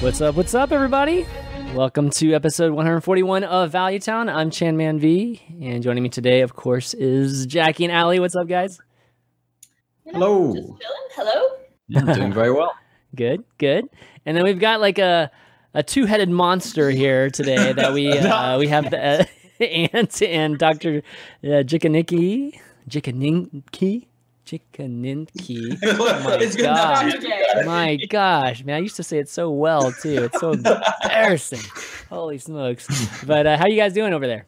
What's up? What's up, everybody? Welcome to episode 141 of Valuetown. I'm Chan Man V, and joining me today, of course, is Jackie and Allie. What's up, guys? Hello. Just chilling. Hello. I'm doing very well. Good, good. And then we've got like a a two headed monster here today that we uh, we have the uh, Ant and Doctor uh, Jikanicki Jikaninki Jikaninki. Oh my It's good god. Dr. J. My gosh, man! I used to say it so well too. It's so embarrassing. Holy smokes! But uh, how you guys doing over there?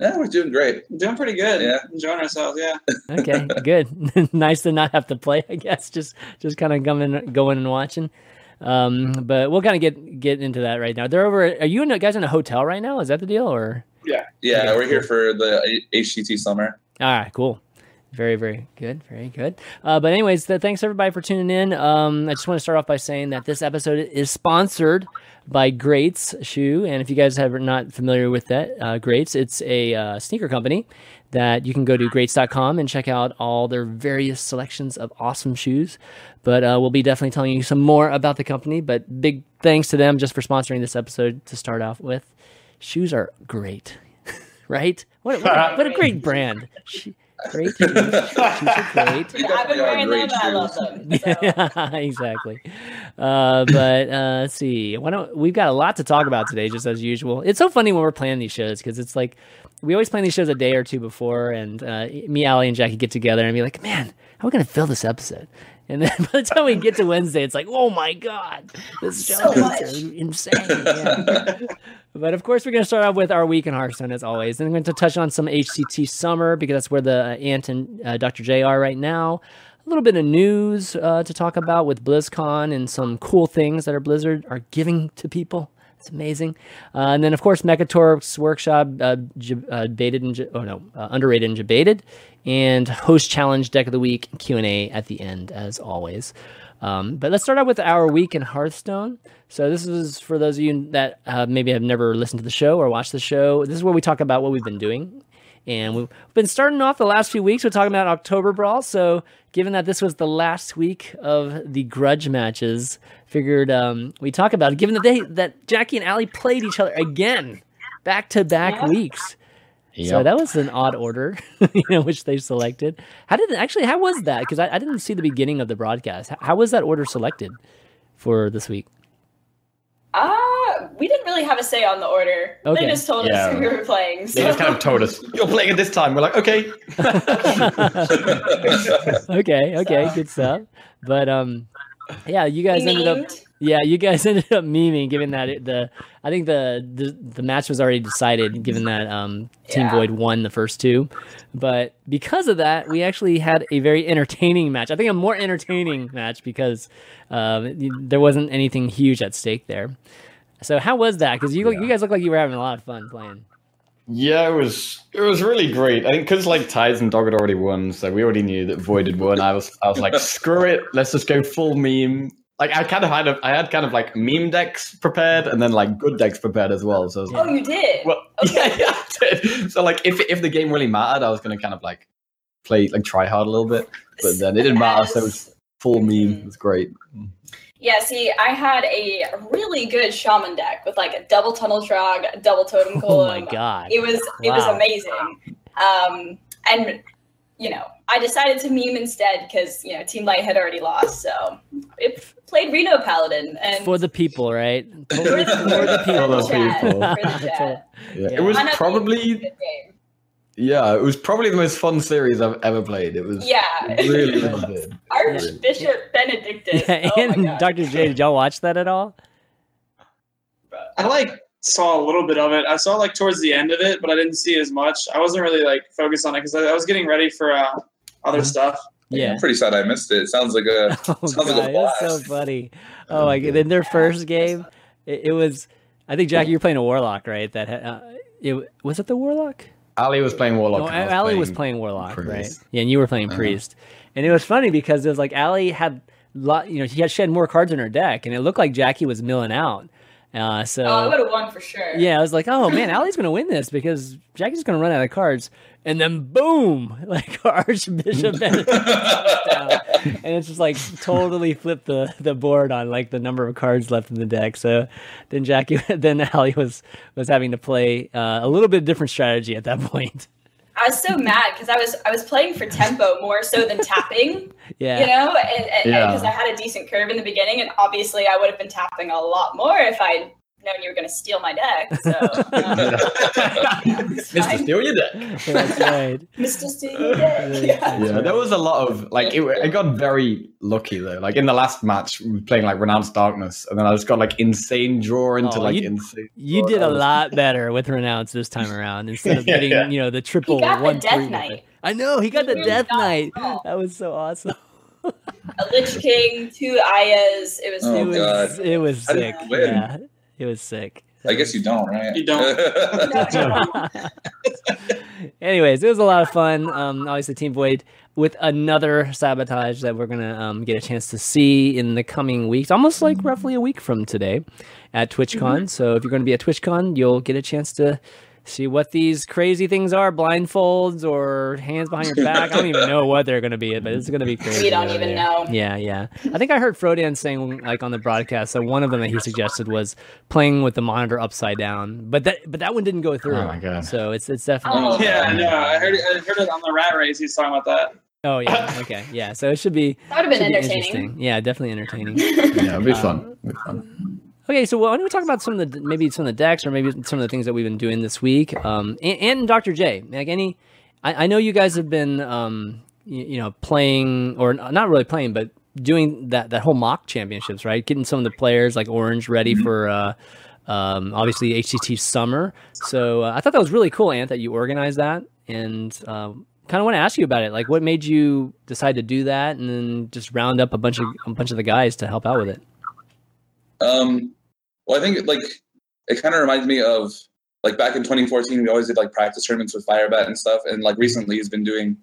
Yeah, we're doing great. Doing pretty good. Yeah. Enjoying ourselves, yeah. Okay, good. nice to not have to play. I guess just just kind of coming, going and watching. Um, but we'll kind of get get into that right now. They're over. Are you in guys in a hotel right now? Is that the deal or? Yeah, Okay, we're here for the HCT summer. All right, cool. Very, very good. Very good. Uh, but, anyways, th- thanks everybody for tuning in. Um, I just want to start off by saying that this episode is sponsored by Greats Shoe. And if you guys are not familiar with that, uh, Greats, it's a uh, sneaker company that you can go to greats.com and check out all their various selections of awesome shoes. But uh, we'll be definitely telling you some more about the company. But big thanks to them just for sponsoring this episode to start off with. Shoes are great, right? What, what, what a great brand. Sh- Great shoes. Shoes are great. I've been wearing them great and I love them. So. yeah, exactly. Uh, but uh, let's see. Why don't we've got a lot to talk about today, just as usual. It's so funny when we're planning these shows because it's like we always plan these shows a day or two before, and uh, me, Ali, and Jackie get together and be like, "Man, how are we gonna fill this episode?" And then by the time we get to Wednesday, it's like, "Oh my god, this show So is insane!" Yeah. But of course, we're going to start off with our week in Hearthstone as always. Then we're going to touch on some HCT summer because that's where the uh, Ant and uh, Dr. J are right now. A little bit of news uh, to talk about with BlizzCon and some cool things that our Blizzard are giving to people. It's amazing. Uh, and then, of course, Mekkatorque's workshop, uh, j- uh, baited and j- oh no, uh, underrated and debated, and host challenge deck of the week Q and A at the end as always. Um, but let's start out with our week in Hearthstone. So this is for those of you that uh, maybe have never listened to the show or watched the show. This is where we talk about what we've been doing, and we've been starting off the last few weeks. We're talking about October Brawl. So given that this was the last week of the grudge matches, figured um, we talk about it. Given that they that Jackie and Ali played each other again, back to back Yeah. Weeks. So that was an odd order, you know, which they selected. How did actually? How was that? Because I, I didn't see the beginning of the broadcast. How, how was that order selected for this week? Uh, we didn't really have a say on the order. Okay. They just told Yeah. us who we were playing. So. They just kind of told us, you're playing it this time. We're like, okay. okay, okay, So- good stuff. But um, yeah, you guys We ended up. Yeah, you guys ended up memeing, given that it, the I think the, the the match was already decided, given that um, Team Yeah. Void won the first two. But because of that, we actually had a very entertaining match. I think a more entertaining match because um, there wasn't anything huge at stake there. So how was that? Because you look- you guys look like you were having a lot of fun playing. Yeah, it was it was really great. I think because like Tides and Dog had already won, so we already knew that Void had won. I was I was like, screw it, let's just go full meme. Like I kind of had a, I had kind of like meme decks prepared and then like good decks prepared as well. So I was Oh, like, you did? well, Okay. yeah, yeah, I did. So like if if the game really mattered, I was gonna kind of like play like try hard a little bit, but then it didn't matter. So it was full meme. It was great. Yeah, see, I had a really good shaman deck with like a double tunnel trog, double totem Oh my god! It was it was amazing. Um, and you know, I decided to meme instead because you know Team Light had already lost, so it played Reno Paladin and For the people, right? for the, for the for the people. people. for the. Yeah, Yeah. it was Why not be a probably yeah, it was probably the most fun series I've ever played. It was Yeah, really, really good. Archbishop Benedictus. Yeah, oh and God. Dr. J, did y'all watch that at all? I like saw a little bit of it. I saw like towards the end of it, but I didn't see as much. I wasn't really like focused on it because I, I was getting ready for uh, other Mhm. stuff. Yeah. I'm pretty sad I missed it. It sounds like a Oh Sounds like a god, it so funny. Oh my god! In their first game, it, it was. I think Jackie, you're playing a warlock, right? That uh, it was it the warlock. Ali was playing Warlock. No, was Ali was playing- playing warlock, right? Yeah, and you were playing Uh-huh. priest, and it was funny because it was like Ali had, lot, you know, she had, she had more cards in her deck, and it looked like Jackie was milling out. Uh, so Oh, I would have won for sure. yeah, I was like, oh man, Ali's gonna win this because Jackie's gonna run out of cards, and then boom, like Archbishop Benedict down, and it's just like totally flipped the the board on like the number of cards left in the deck. So then Jackie, then Ali was was having to play uh, a little bit different strategy at that point. I was so mad because I was I was playing for tempo more so than tapping. Yeah, You know, and because Yeah. I had a decent curve in the beginning, and obviously I would have been tapping a lot more if I'd known you were going to steal my deck. So, um, Mr. Steal your deck. that's right. Mr. Steal your deck. Yeah. fun. Yeah, there was a lot of like it, I got very lucky though. Like in the last match, we were playing like Renounced Darkness, and then I just got like insane draw into Oh, like you- insane. You did a lot better with renounce this time around instead of getting yeah. you know the triple He got the one Death three Knight. I know he got the He death got knight. it. That was so awesome. A Lich King, two Ayas. It was. Oh, it was God. it was sick. Yeah, it was sick. I guess you don't, right? You don't. Anyways, it was a lot of fun. Um, obviously, Team Void with another sabotage that we're gonna um, get a chance to see in the coming weeks, almost like roughly a week from today at TwitchCon. So if you're going to be at TwitchCon, you'll get a chance to see what these crazy things are blindfolds or hands behind your back. I don't even know what they're going to be, but it's going to be crazy. We don't even there. know. Yeah, yeah. I think I heard Frodan saying like on the broadcast that one of them that he suggested was playing with the monitor upside down, but that but that one didn't go through. Oh my God. So it's it's definitely. Oh. Yeah, no, I heard it, I heard it on the rat race. He's talking about that. Oh yeah. Okay. Yeah. So it should be. That would have been entertaining. interesting. Yeah, definitely entertaining. Yeah, it'd be Um, fun. It'd be fun. Okay, so why don't we talk about some of the maybe some of the decks or maybe some of the things that we've been doing this week? Um, and, and Dr. J, like any, I, I know you guys have been, um, you, you know, playing or not really playing, but doing that that whole mock championships, right? Getting some of the players like Orange ready for. Uh, um, obviously HCT summer. So uh, I thought that was really cool, Ant, that you organized that, and um, kind of want to ask you about it. Like, what made you decide to do that, and then just round up a bunch of a bunch of the guys to help out with it? Um, well, I think like it kind of reminds me of like back in 2014, we always did like practice tournaments with Firebat and stuff, and like recently he's been doing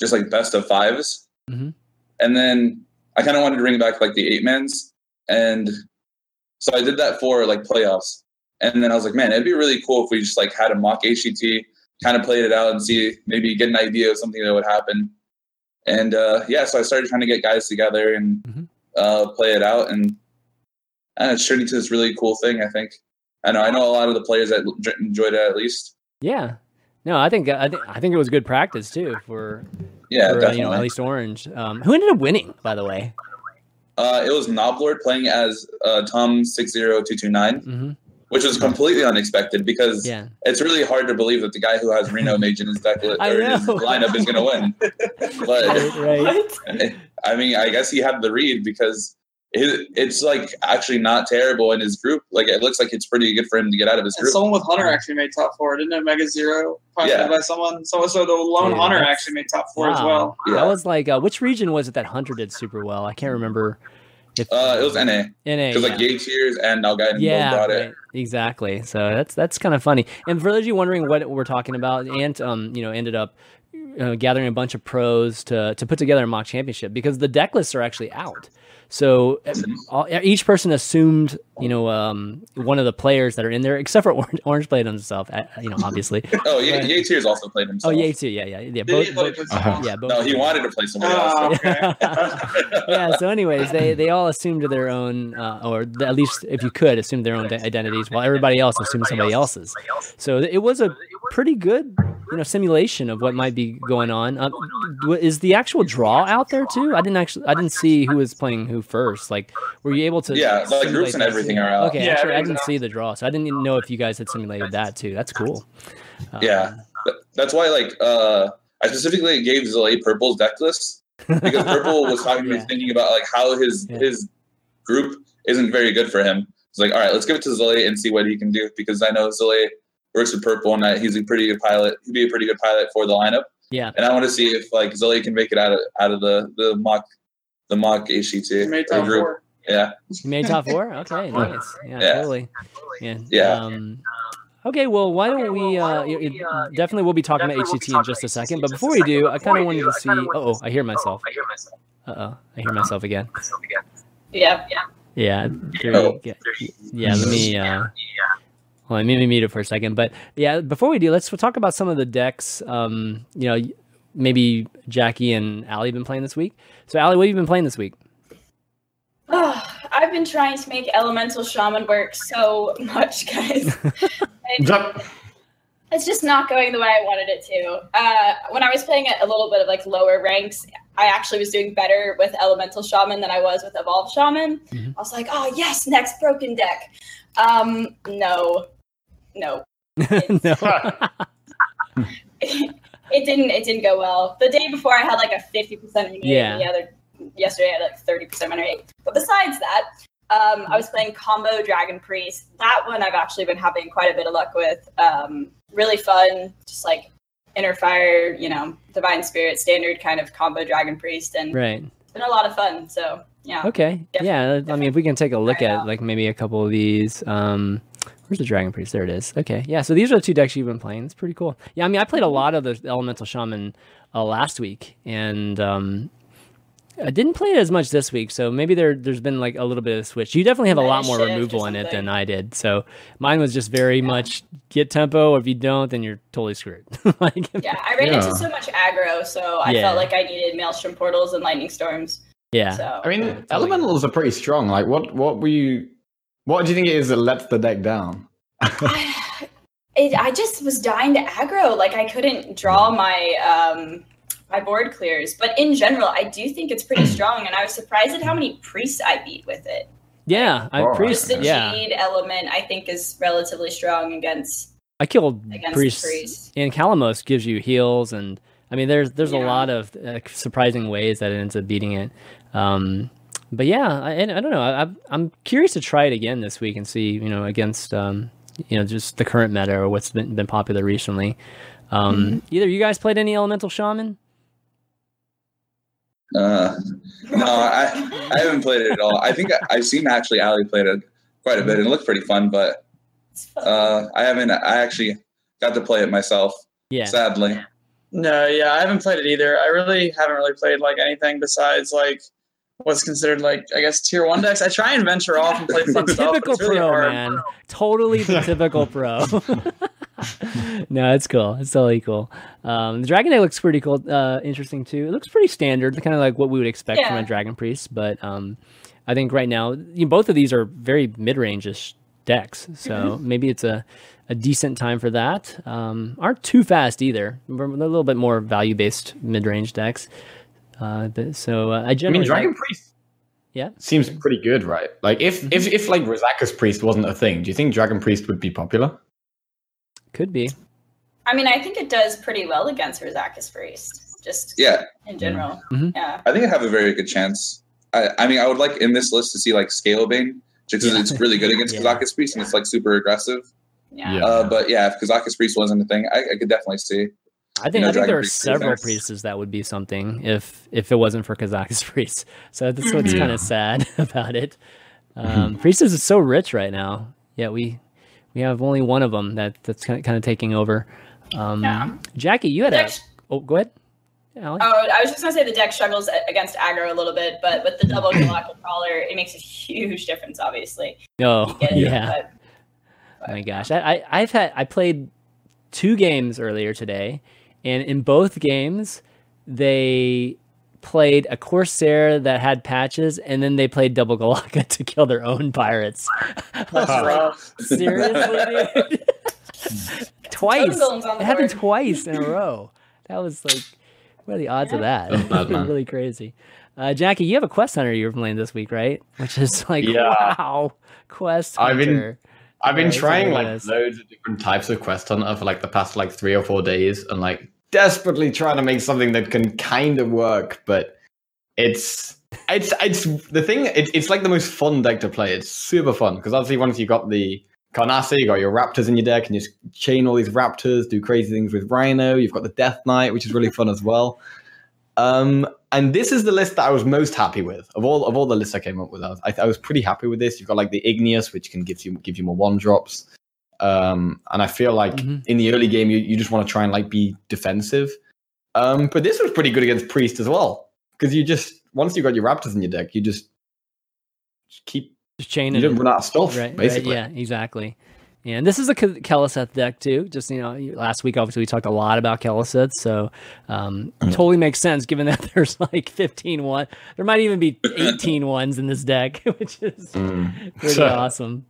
just like best of 5s Mhm. and then I kind of wanted to bring back like the eight men's, and so I did that for like playoffs, and then I was like, man, it'd be really cool if we just like had a mock HCT, kind of played it out and see maybe get an idea of something that would happen, and uh, yeah, so I started trying to get guys together and Mhm. uh, play it out and and it's turned into this really cool thing. I think. I know. I know a lot of the players that enjoyed it at least. Yeah. No, I think I think I think it was good practice too for, Yeah, for uh, definitely. you know at least Orange. Um, who ended up winning, by the way? uh, it was Noblord playing as uh, Tom six zero two two nine, hmm which was completely unexpected because Yeah. it's really hard to believe that the guy who has Reno Mage in his deck or in his lineup is going to win. But Right. right. I mean, I guess he had the read because it, it's like actually not terrible in his group. Like it looks like it's pretty good for him to get out of his And group. someone with Hunter actually made top four, didn't it? Mega Zero, Yeah. by someone. So, so the lone Yeah, Hunter actually made top four as well. Yeah. That was like uh, which region was it that Hunter did super well? I can't remember. If Uh, it was NA NA. because like yeah. Yay Tears and Nalguidan yeah, both brought it. exactly. So that's that's kind of funny. And for those of you wondering what we're talking about, Ant, um, you know, ended up uh, gathering a bunch of pros to to put together a mock championship because the deck lists are actually out. So all, each person assumed, you know, um, one of the players that are in there, except for Orange, Orange played himself, uh, you know, obviously. Oh, Right. Yay Tears also played Oh, himself. yeah, too, yeah, yeah, yeah. Both, he? Thought he both, Uh-huh. yeah, both. No, he wanted to play somebody Oh, else. okay. yeah. So, anyways, they they all assumed their own, uh, or at least if you could assume their own identities, while everybody else assumed somebody else's. So it was a pretty good, you know, simulation of what might be going on. Um, is the actual draw out there too? I didn't actually, I didn't see who was playing who first. Like, were you able to? Yeah, like groups and everything too? are out. Okay, Yeah, actually, I didn't out. see the draw, so I didn't even know if you guys had simulated that too. That's cool. Um, Yeah. That's why, like, uh, I specifically gave Zalae Purple's deck list because Purple was talking to me thinking about like how his Yeah. his group isn't very good for him. It's like, all right, let's give it to Zalae and see what he can do because I know Zalae works with Purple and that he's a pretty good pilot. He'd be a pretty good pilot for the lineup. Yeah. and I want to see if like Zoe can make it out of out of the the mock the mock HCT Made top group. four. Yeah, You made top four? Okay, nice. Yeah, Yeah. totally. Yeah. Yeah. Um, okay, well, why don't we? Uh, you- you- definitely, we'll be talking about HCT in just a second. But before we do, I kind of wanted to see. Oh, I hear myself. I hear myself. Uh oh, I hear myself again. Yeah, yeah. Yeah. there you go. Yeah. Let me. Uh, well, let me mute it for a second. But yeah, before we do, let's talk about some of the decks. Um, you know, maybe Jackie and Allie have been playing this week. So, Allie, what have you been playing this week? I've been trying to make Elemental Shaman work so much, guys. Yep. it's just not going the way I wanted it to. Uh, when I was playing at a little bit of like lower ranks, I actually was doing better with Elemental Shaman than I was with Evolved Shaman. Mhm. I was like, oh yes, next broken deck. Um, no, no, no. it didn't. It didn't go well. The day before, I had like a fifty percent win rate. Yeah. The other yesterday, I had like thirty percent win rate. But besides that, um, I was playing combo Dragon Priest. That one I've actually been having quite a bit of luck with. Um, really fun, just like Inner Fire, you know, Divine Spirit, standard kind of combo Dragon Priest, and right. it's been a lot of fun. So yeah, Okay. Yeah. I mean, if we can take a look Try at out. like maybe a couple of these. Um, where's the Dragon Priest? There it is. Okay. Yeah. So these are the two decks you've been playing. It's pretty cool. Yeah. I mean, I played a lot of the Elemental Shaman uh, last week, and um, I didn't play it as much this week. So maybe there there's been like a little bit of a switch. You definitely have a lot more removal in it than. I did. So mine was just very much get tempo. If you don't, then you're totally screwed. like, yeah. I ran Yeah. into so much aggro, so I Yeah. felt like I needed Maelstrom portals and lightning storms. yeah. So I mean, elementals are pretty strong. Like, what what were you? What do you think it is that lets the deck down? I, it, I just was dying to aggro. Like I couldn't draw my um my board clears. But in general, I do think it's pretty strong, and I was surprised at how many priests I beat with it. yeah. I Oh, priest. Just the Yeah. Jade element, I think, is relatively strong against I killed against priests. the priest. and Kalimos gives you heals, and I mean, there's there's a lot of uh, surprising ways that it ends up beating it. Um, but yeah, I, and I don't know. I, I'm- I'm curious to try it again this week and see, you know, against um, you know, just the current meta or what's been been popular recently. Um, Mm-hmm. Either you guys played any Elemental Shaman? uh, no, I I haven't played it at all. I think I, I've seen actually Ali played it quite a bit and it looked pretty fun, but uh, I haven't. I actually got to play it myself. Yeah. Sadly, No, yeah, I haven't played it either. I really haven't really played like anything besides like what's considered like I guess tier one decks. I try and venture off and play fun stuff. typical really pro, hard. man. Totally the typical pro. no, it's cool. It's totally cool. Um, the Dragon Egg looks pretty cool, uh, interesting too. It looks pretty standard, kind of like what we would expect from a Dragon Priest. But um, I think right now, you know, both of these are very mid-range-ish decks, so Mm-hmm. maybe it's a, a decent time for that. Um, aren't too fast either. We're a little bit more value-based mid-range decks. Uh, but, so uh, I I mean, Dragon like- Priest. Yeah. seems pretty good, right? Like, if if if like Razakus Priest wasn't a thing, do you think Dragon Priest would be popular? could be. I mean, I think it does pretty well against Razakus Priest, just yeah, in general. Mhm. Yeah. I think I have a very good chance. I, I mean, I would like in this list to see like Scalebane, just because Yeah. it's really good against Yeah. Razakus Priest and it's like super aggressive. Yeah. Yeah. Uh, but yeah, if Razakus Priest wasn't a thing, I, I could definitely see. I think know, I think there are several nice. priests that would be something if if it wasn't for Razakus priest. So that's what's Mhm. kind of sad about it. Um, Priestess is so rich right now. Yeah, we we have only one of them that that's kind of, kind of taking over. Um, Yeah. Jackie, you had a oh, go ahead. Alex? Oh, I was just gonna say the deck struggles against aggro a little bit, but with the double Golakka Crawler, it makes a huge difference, obviously. oh, it, yeah. but- Oh my gosh, I, I I've had I played two games earlier today, and in both games they played a Corsair that had patches, and then they played double Golakka to kill their own pirates. That's like, rough. Seriously, dude? twice. Totem Golem's on It happened board. twice in a row. That was like, what are the odds of that? That's bad, man. really crazy. Uh, Jackie, you have a quest hunter you were playing this week, right? Which is like, Yeah. wow, quest hunter. I've been- hunter. I've been Yeah, trying like this. loads of different types of Quest Hunter for like the past like three or four days, and like desperately trying to make something that can kind of work, but it's it's it's the thing. It, it's like the most fun deck to play. It's super fun because obviously once you got the Carnassa, you got your Raptors in your deck, and you just chain all these Raptors, do crazy things with Rhino. You've got the Death Knight, which is really fun as well. Um, and this is the list that I was most happy with of all of all the lists I came up with. I was, I, I was pretty happy with this. You've got like the Igneous, which can give you give you more one drops. Um, and I feel like Mhm. in the early game, you, you just want to try and like be defensive. Um, but this was pretty good against Priest as well because you just once you've got your Raptors in your deck, you just, just keep Just chain you don't run out of stuff Right, right, basically. yeah, exactly. Yeah, and this is a Ke- Keleseth deck too. Just you know, last week obviously we talked a lot about Keleseth, so um, Mm. totally makes sense given that there's like 15 one. There might even be 18 ones in this deck, which is Mm. pretty So- awesome.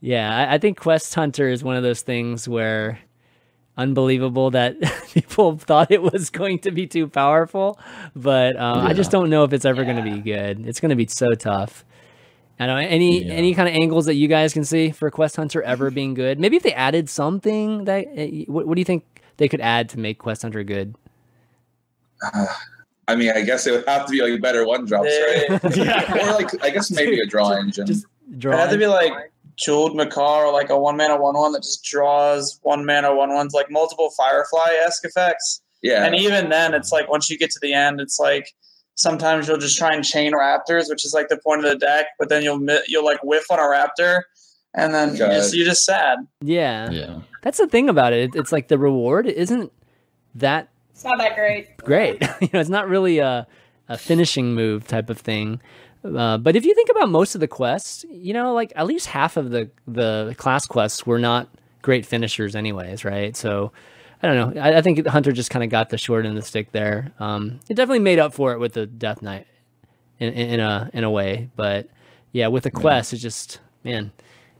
Yeah, I, I think Quest Hunter is one of those things where unbelievable that people thought it was going to be too powerful, but um, I just don't know if it's ever going to be good. It's going to be so tough. I don't know any Yeah. any kind of angles that you guys can see for Quest Hunter ever being good. Maybe if they added something that uh, what, what do you think they could add to make Quest Hunter good? I mean, I guess it would have to be like better one drops, right? Yeah. or like I guess maybe a draw engine. Just draw. It'd have to be like Jeweled Macaw or like a one mana one one that just draws one mana one ones like multiple Firefly esque effects. yeah, And even then, it's like once you get to the end, it's like sometimes you'll just try and chain Raptors, which is like the point of the deck. But then you'll you'll like whiff on a Raptor, and then you're just, you're just sad. yeah. Yeah. That's the thing about it. It's like the reward isn't that It's not that great. great. you know, it's not really a, a finishing move type of thing. Uh, but if you think about most of the quests, you know, like at least half of the the class quests were not great finishers, anyways, right? So I don't know. I, I think Hunter just kind of got the short end of the stick there. Um, it definitely made up for it with the Death Knight in, in, in a in a way, but yeah, with the quest, it's just man,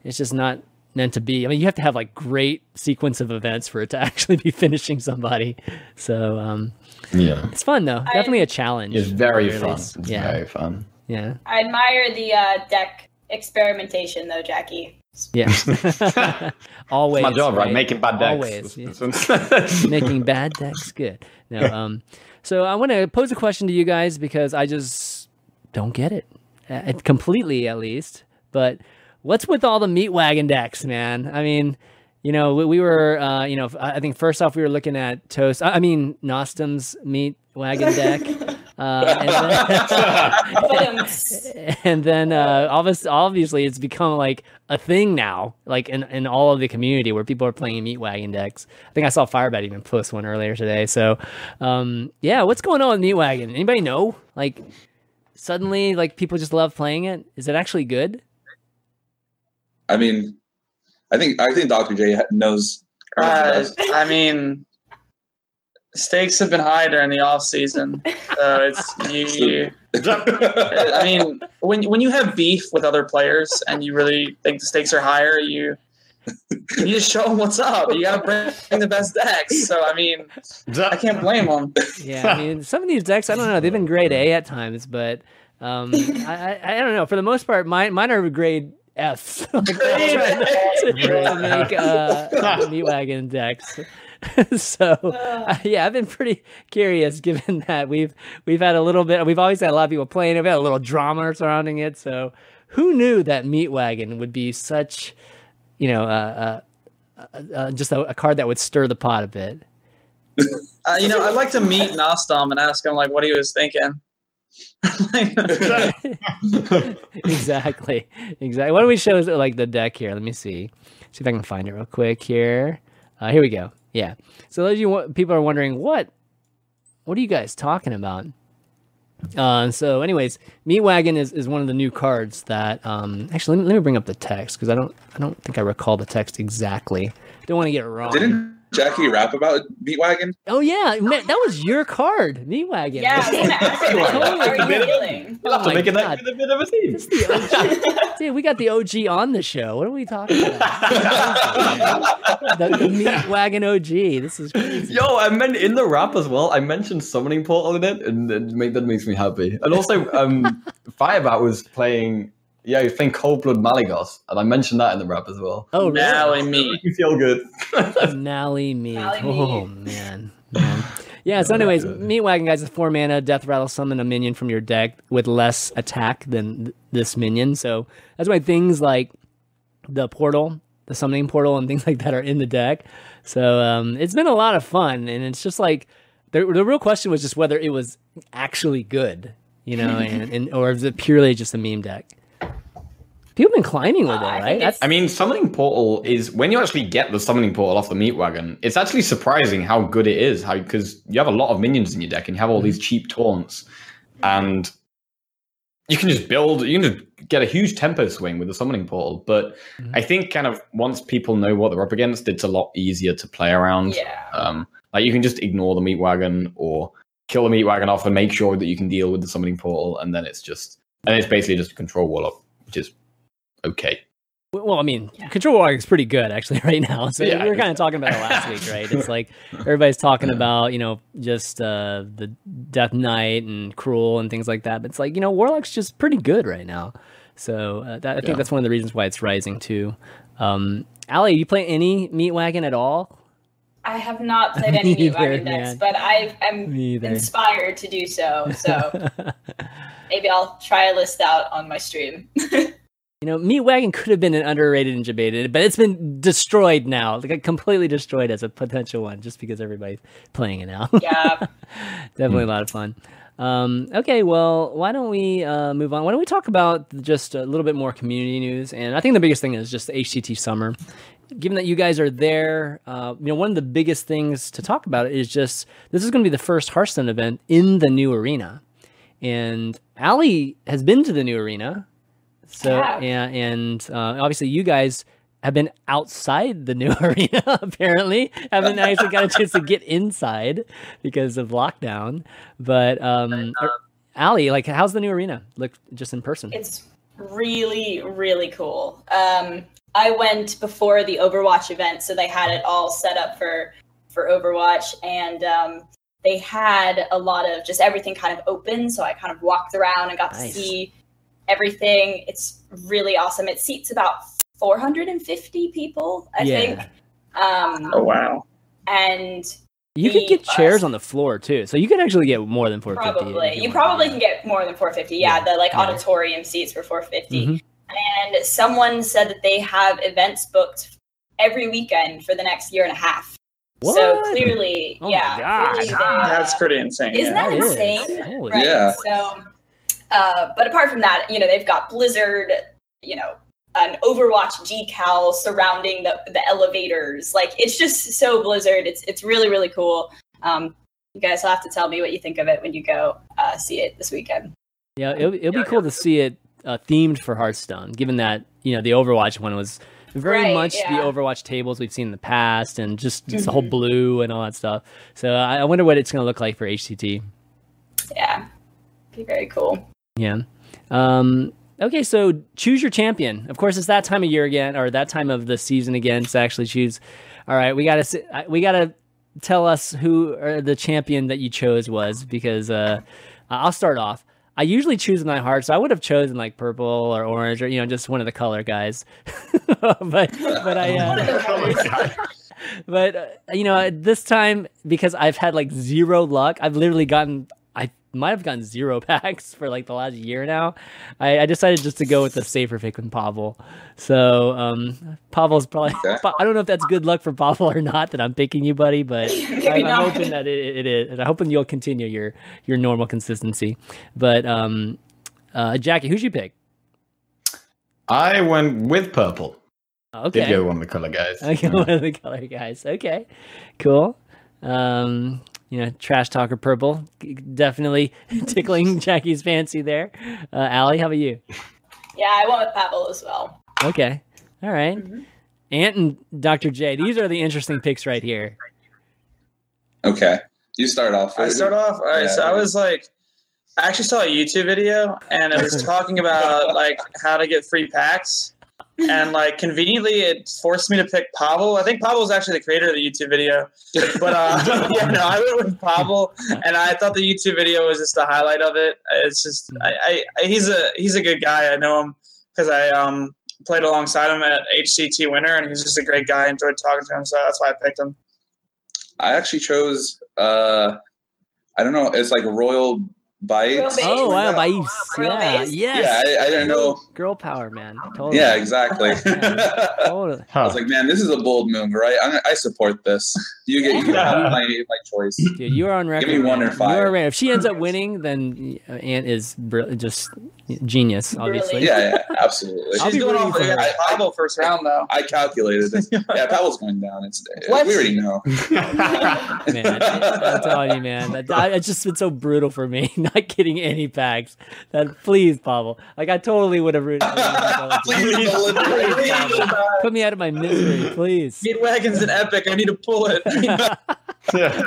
it's just not meant to be. I mean, you have to have like great sequence of events for it to actually be finishing somebody. So um, Yeah. it's fun though. I- Definitely a challenge. It's very fun. It's Yeah. very fun. Yeah. I admire the uh, deck experimentation, though, Jackie. Yeah. Always. It's my job, right? Making bad decks. Always. yeah. Making bad decks good. No. Um. So I want to pose a question to you guys because I just don't get it, uh, completely at least. But what's with all the meat wagon decks, man? I mean. You know, we, we were, uh, you know, I I think first off we were looking at Toast. I I mean, Nostam's meat wagon deck, uh, and then, and then uh, obviously, obviously it's become like a thing now, like in, in all of the community where people are playing meat wagon decks. I think I saw Firebat even post one earlier today. So, um, yeah, what's going on with meat wagon? Anybody know? Like, suddenly, like people just love playing it. Is it actually good? I mean, I think I think Dr. J knows. Uh, I mean, stakes have been high during the off season, so it's you. I mean, when when you have beef with other players and you really think the stakes are higher, you you just show them what's up. You gotta bring the best decks. So I mean, I can't blame them. Yeah, I mean, some of these decks, I don't know, they've been grade A at times, but um, I, I, I don't know. For the most part, mine, mine are grade Fs. like, I'm to, to make uh, meat wagon decks. so uh, yeah, I've been pretty curious, given that we've we've had a little bit, we've always had a lot of people playing. it. We've had a little drama surrounding it. So who knew that meat wagon would be such, you know, uh, uh, uh, uh, just a, a card that would stir the pot a bit. Uh, you know, I'd like to meet Nostam and ask him like what he was thinking. exactly. Exactly. Why don't we show like the deck here? Let me see. See if I can find it real quick here. Uh, here we go. Yeah. So those you people are wondering what what are you guys talking about? Uh, so, anyways, Meat Wagon is, is one of the new cards that um, actually let me, let me bring up the text because I don't I don't think I recall the text exactly. Don't want to get it wrong. Didn't Jackie rap about Beat Wagon? oh yeah, man, that was your card, Meat Wagon. Yeah, I was gonna ask you, Totally how are you forget- feeling? Oh my that a bit of a theme. It's the OG. Dude, we got the OG on the show. What are we talking about? the, the meat wagon OG. This is crazy. Yo, I meant in the rap as well. I mentioned summoning portal in it, and it make, that makes me happy. And also, um, Firebat was playing. Yeah, he was playing Cold Blood Malygos, and I mentioned that in the rap as well. Oh, Nally really? meat. Make me feel good. Nally meat. Nally Oh meat. man, man. Yeah. So, anyways, meat wagon guys is four mana. Death rattle summon a minion from your deck with less attack than th- this minion. So that's why things like the portal, the summoning portal, and things like that are in the deck. So um, it's been a lot of fun, and it's just like the the real question was just whether it was actually good, you know, and, and or is it purely just a meme deck? People have been climbing with Uh, it, right? think That's I mean, summoning portal is when you actually get the summoning portal off the meat wagon. It's actually surprising how good it is. How because you have a lot of minions in your deck and you have all these cheap taunts, and you can just build. You can just get a huge tempo swing with the summoning portal. But Mhm. I think kind of once people know what they're up against, it's a lot easier to play around. Yeah. Um, like you can just ignore the meat wagon or kill the meat wagon off and make sure that you can deal with the summoning portal, and then it's just and it's basically just a control wall up, which is okay. Well, I mean, Control Warlock is pretty good actually right now. So Yeah. we were kind of talking about it last week, right? It's like everybody's talking about you know just uh, the Death Knight and Cruel and things like that. But it's like you know Warlock's just pretty good right now. So uh, that, I think Yeah. that's one of the reasons why it's rising too. Um, Ali, you play any Meat Wagon at all? I have not played any Me Meat Wagon decks, man. but I am Me either. inspired to do so. So maybe I'll try a list out on my stream. You know, Meat Wagon could have been an underrated and debated, but it's been destroyed now, like completely destroyed as a potential one, just because everybody's playing it now. yeah. Definitely a lot of fun. Um, okay, well, why don't we uh, move on? Why don't we talk about just a little bit more community news? And I think the biggest thing is just the HCT summer. Given that you guys are there, uh, you know, one of the biggest things to talk about is just this is going to be the first Hearthstone event in the new arena, and Ali has been to the new arena. So Yeah. yeah, and uh, obviously you guys have been outside the new arena. Apparently, haven't actually got a chance to get inside because of lockdown. But um, Ali, like, how's the new arena look just in person? It's really, really cool. Um, I went before the Overwatch event, so they had it all set up for for Overwatch, and um, they had a lot of just everything kind of open. So I kind of walked around and got Nice. to see everything. It's really awesome. It seats about 450 people, I Yeah. think. Um, Oh wow. and you could the get chairs on the floor too, so you could actually get more than four fifty. Probably. You probably can get more than 450. Yeah, Yeah. the like Yeah. auditorium seats were 450. Mhm. And someone said that they have events booked every weekend for the next year and a half. So clearly, Oh my yeah. God. clearly they, uh, That's pretty insane. Isn't yeah. that That is. insane? Holy Right. Yeah. So, uh, but apart from that, you know, they've got Blizzard, you know, an Overwatch decal surrounding the the elevators. Like it's just so Blizzard. It's it's really really cool. Um, you guys will have to tell me what you think of it when you go uh, see it this weekend. Yeah, it'll, it'll be cool to see it uh, themed for Hearthstone, given that you know the Overwatch one was very Right, much the. Overwatch tables we've seen in the past, and just, just the whole blue and all that stuff. So I, I wonder what it's going to look like for HCT. Yeah, be very cool. Yeah. Um, okay, so choose your champion. Of course, it's that time of year again, or that time of the season again to actually choose. All right, we gotta we gotta tell us who the champion that you chose was because uh, I'll start off. I usually choose my heart, so I would have chosen like purple or orange or you know just one of the color guys. but but I uh, but uh, you know this time because I've had like zero luck, I've literally gotten might have gotten zero packs for like the last year now. I, I decided just to go with the safer pick with Pavel. So um, Pavel's probably Okay. I don't know if that's good luck for Pavel or not that I'm picking you, buddy, but I'm, I'm hoping that it, it is, and I'm hoping you'll continue your your normal consistency. But um, uh, Jackie, who'd you pick? I went with purple. Did Okay, go one of the color guys. Okay, one of the color guys. Okay, cool. Um, you know, trash talker purple, definitely tickling Jackie's fancy there. Uh, Allie, how about you? Yeah, I went with Pavel as well. Okay, all right. Mhm. Ant and Dr. J. These are the interesting picks right here. Okay. You start off. I start off. All right, Yeah. so I was like, I actually saw a YouTube video, and it was talking about like how to get free packs, and like conveniently, it forced me to pick Pavel. I think Pavel was actually the creator of the YouTube video, but uh, yeah, no, I went with Pavel, and I thought the YouTube video was just the highlight of it. It's just, I, I, he's a he's a good guy. I know him because I um played alongside him at HCT Winter, and he's just a great guy. I enjoyed talking to him, so that's why I picked him. I actually chose uh I don't know, it's like royal bites. Oh wow, Yeah. Bais. Girl Yeah, yes. Yeah, I, I didn't know. Girl power, man. Totally. Yeah, exactly. Yeah. I Totally. Huh. was like, man, this is a bold move, right? I'm, I support this. You get you get Yeah. my my choice. Dude, you are on record. Give me one man. or five. You are right. If she ends up winning, then uh, Ant is br- just genius, obviously. Brilliant. Yeah, yeah, absolutely. I'll She's going rooting off for yeah, her. Pablo first round though. I calculated this. Yeah, Pavel's going down. It's What? we already know. man, I'm telling you, man, that, that, it's just been so brutal for me not getting any packs. That please, Pavel, like I totally would have rooted. Please, Nolan, please. Put me out of my misery, please. Speedwagon's an epic. I need to pull it.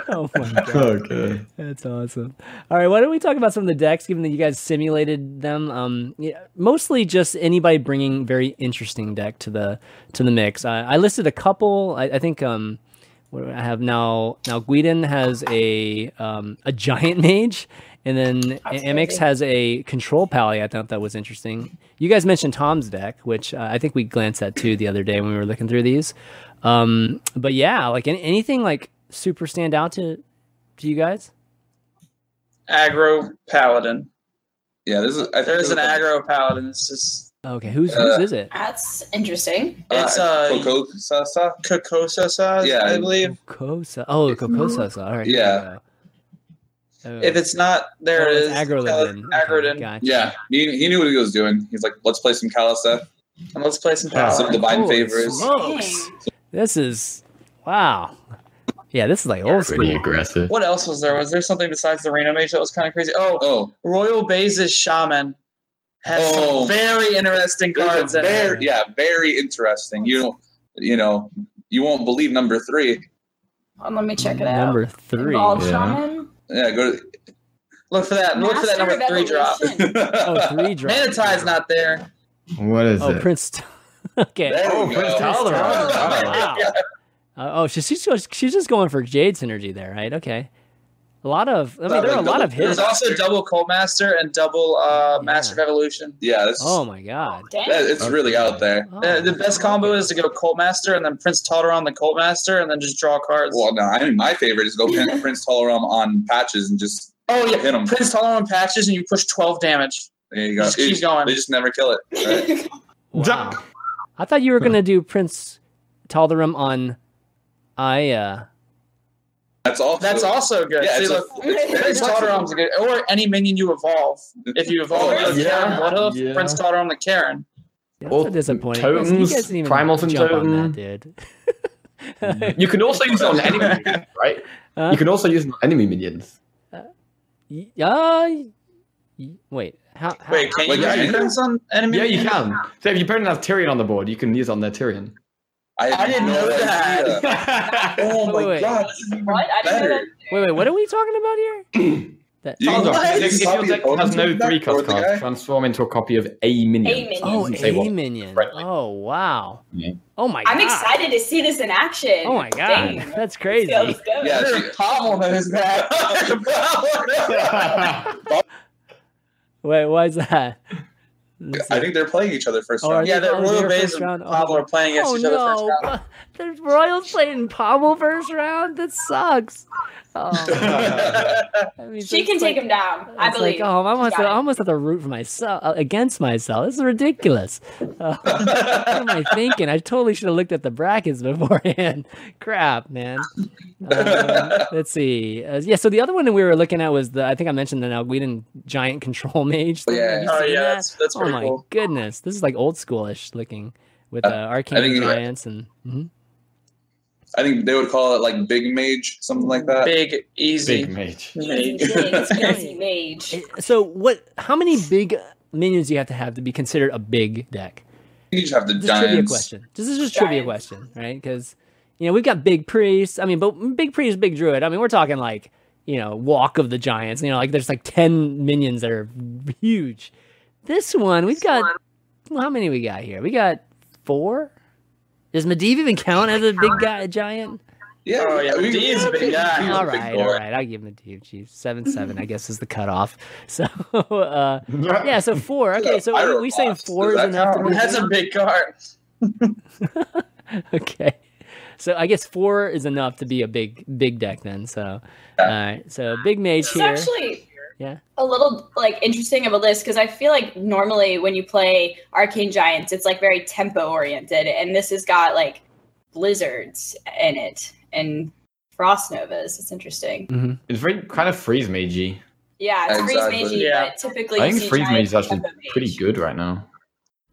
Oh my god, Okay. that's awesome. All right, why don't we talk about some of the decks, given that you guys simulated them? Um, yeah, mostly just anybody bringing very interesting deck to the to the mix. I, I listed a couple. I, I think um, what do I have now? Nalguidan has a um, a giant mage, and then Amix has a control pally. I thought that was interesting. You guys mentioned Tom's deck, which uh, I think we glanced at too the other day when we were looking through these. Um, but yeah, like any, anything like super stand out to to you guys? aggro paladin. Yeah, this is. I think There's an this is- aggro paladin. It's just Okay, who's whose Uh, is it? That's interesting. It's, uh, Coco Sasa. Kokosa, Yeah. I believe. Kokosa. Oh, Kokosa. All right. Yeah. there we. If it's not, there Oh, it it's is. Agrodin. Agrodin. Gotcha. Yeah, he, he knew what he was doing. He's like, let's play some Keleseth, And let's play some Yeah. paladin. some divine Holy favors. smokes. This is wow. Yeah, this is like old Pretty school. aggressive. What else was there? Was there something besides the Reno Mage that was kind of crazy? Oh, Oh, Royal Base's Shaman has Oh. some very interesting cards in very, it. yeah, very interesting. You don't, you know, you won't believe number three. Let me check it out. Number three. Involved Yeah. Shaman. Yeah, go to. Look for that. Look for that number of three drop. Evolution. Oh, three drop. Manatide's not there. What is Oh, it? Prince. okay. There Oh, Prince go. Talon. Oh, Wow. wow. Uh, oh, she's she's just, she's just going for Jade synergy there, right? Okay. A lot of. I mean, Not there are a like lot of hits. There's also double Cult Master and double uh, Yeah. Master of Evolution. Yeah, this, Oh my god. Dang. that, it's really out there. Oh, Uh, the best combo is to go Cult Master and then Prince Taldaram the Cult Master and then just draw cards. Well, no, I mean my favorite is go Prince Taldaram on patches and just oh yeah, hit 'em. Prince Taldaram patches and you push 12 damage. there you go. Just keep going. They just never kill it. right? Wow. I thought you were gonna do Prince Taldaram on Aya. That's also That's also good. Yeah, See, it's a- look, it's Prince very a good, or any minion you evolve. If you evolve Oh, yeah. Cairne Bloodhoof, Yeah. Prince Taldaram the Cairne. That's Or so disappointing. You guys- totems, guys didn't even primals and jump on totem. that, dude. You can also use it on enemy minions, right? Huh? You can also use it on enemy minions. Y- uh, y- wait. How, how, Wait, can Wait, you use you- Prince on enemy? Yeah, you can. So if your opponent has Tirion on the board, you can use it on their Tirion. I, I didn't know that. Oh my Wait, wait. god, this What? I didn't know better. wait, wait. What are we talking about here? that, You Oh, can what? if, if your deck has no three or cost the guy? cards, transform into a copy of a minion. A minion. oh, a what- minion. friendly. Oh wow. Yeah. Oh my. God. I'm god. excited to see this in action. Oh my god. Dang. That's crazy. Let's go. Yeah, Better she- Pavel knows that. Wait, why is that? I think they're playing each other first Oh, round. yeah, the Royal they're and round? Oh. Are playing against oh each other first no! round. The Royals playing Pavel first round. That sucks. Oh, She can take like- him down. I it's believe. Like, oh, I almost, Got I almost have to root for myself uh, against myself. This is ridiculous. Uh, what am I thinking? I totally should have looked at the brackets beforehand. Crap, man. Um, let's see. Uh, yeah, so the other one that we were looking at was the I think I mentioned the Nalguidan giant control mage. thing. Yeah. Oh yeah, that? that's that's Oh my cool. goodness, this is like old schoolish looking with uh, arcane think- giants and. mhm. I think they would call it like Big Mage, something like that. Big, easy. Big mage. Easy, Mage. easy mage. So what? How many big minions do you have to have to be considered a big deck? You just have the This is a trivia question. This is just a trivia Giants. question, right? Because you know we've got big priests. I mean, but big priest, big druid. I mean, we're talking like you know walk of the giants. You know, like there's like ten minions that are huge. This one we've got. Well, how many we got here? We got four. Does Medivh even count as a big guy, a giant? Yeah, Oh, yeah, we- Dee's a big guy. Dee's a all big right, boy. all right. I'll give Medivh. Geez, seven seven. I guess is the cutoff. So uh, yeah, so four. Okay, so Pyro we, we saying four is enough to be That's a big card. okay. So I guess four is enough to be a big big deck then. So all right. So big mage This is here. actually Yeah. a little like interesting of a list because I feel like normally when you play Arcane Giants, it's like very tempo oriented, and this has got like blizzards in it and frost novas. It's interesting. mm-hmm. It's very kind of freeze magey. Yeah, it's Exactly. freeze magey, Yeah. but typically I think freeze mage is actually pretty good right now.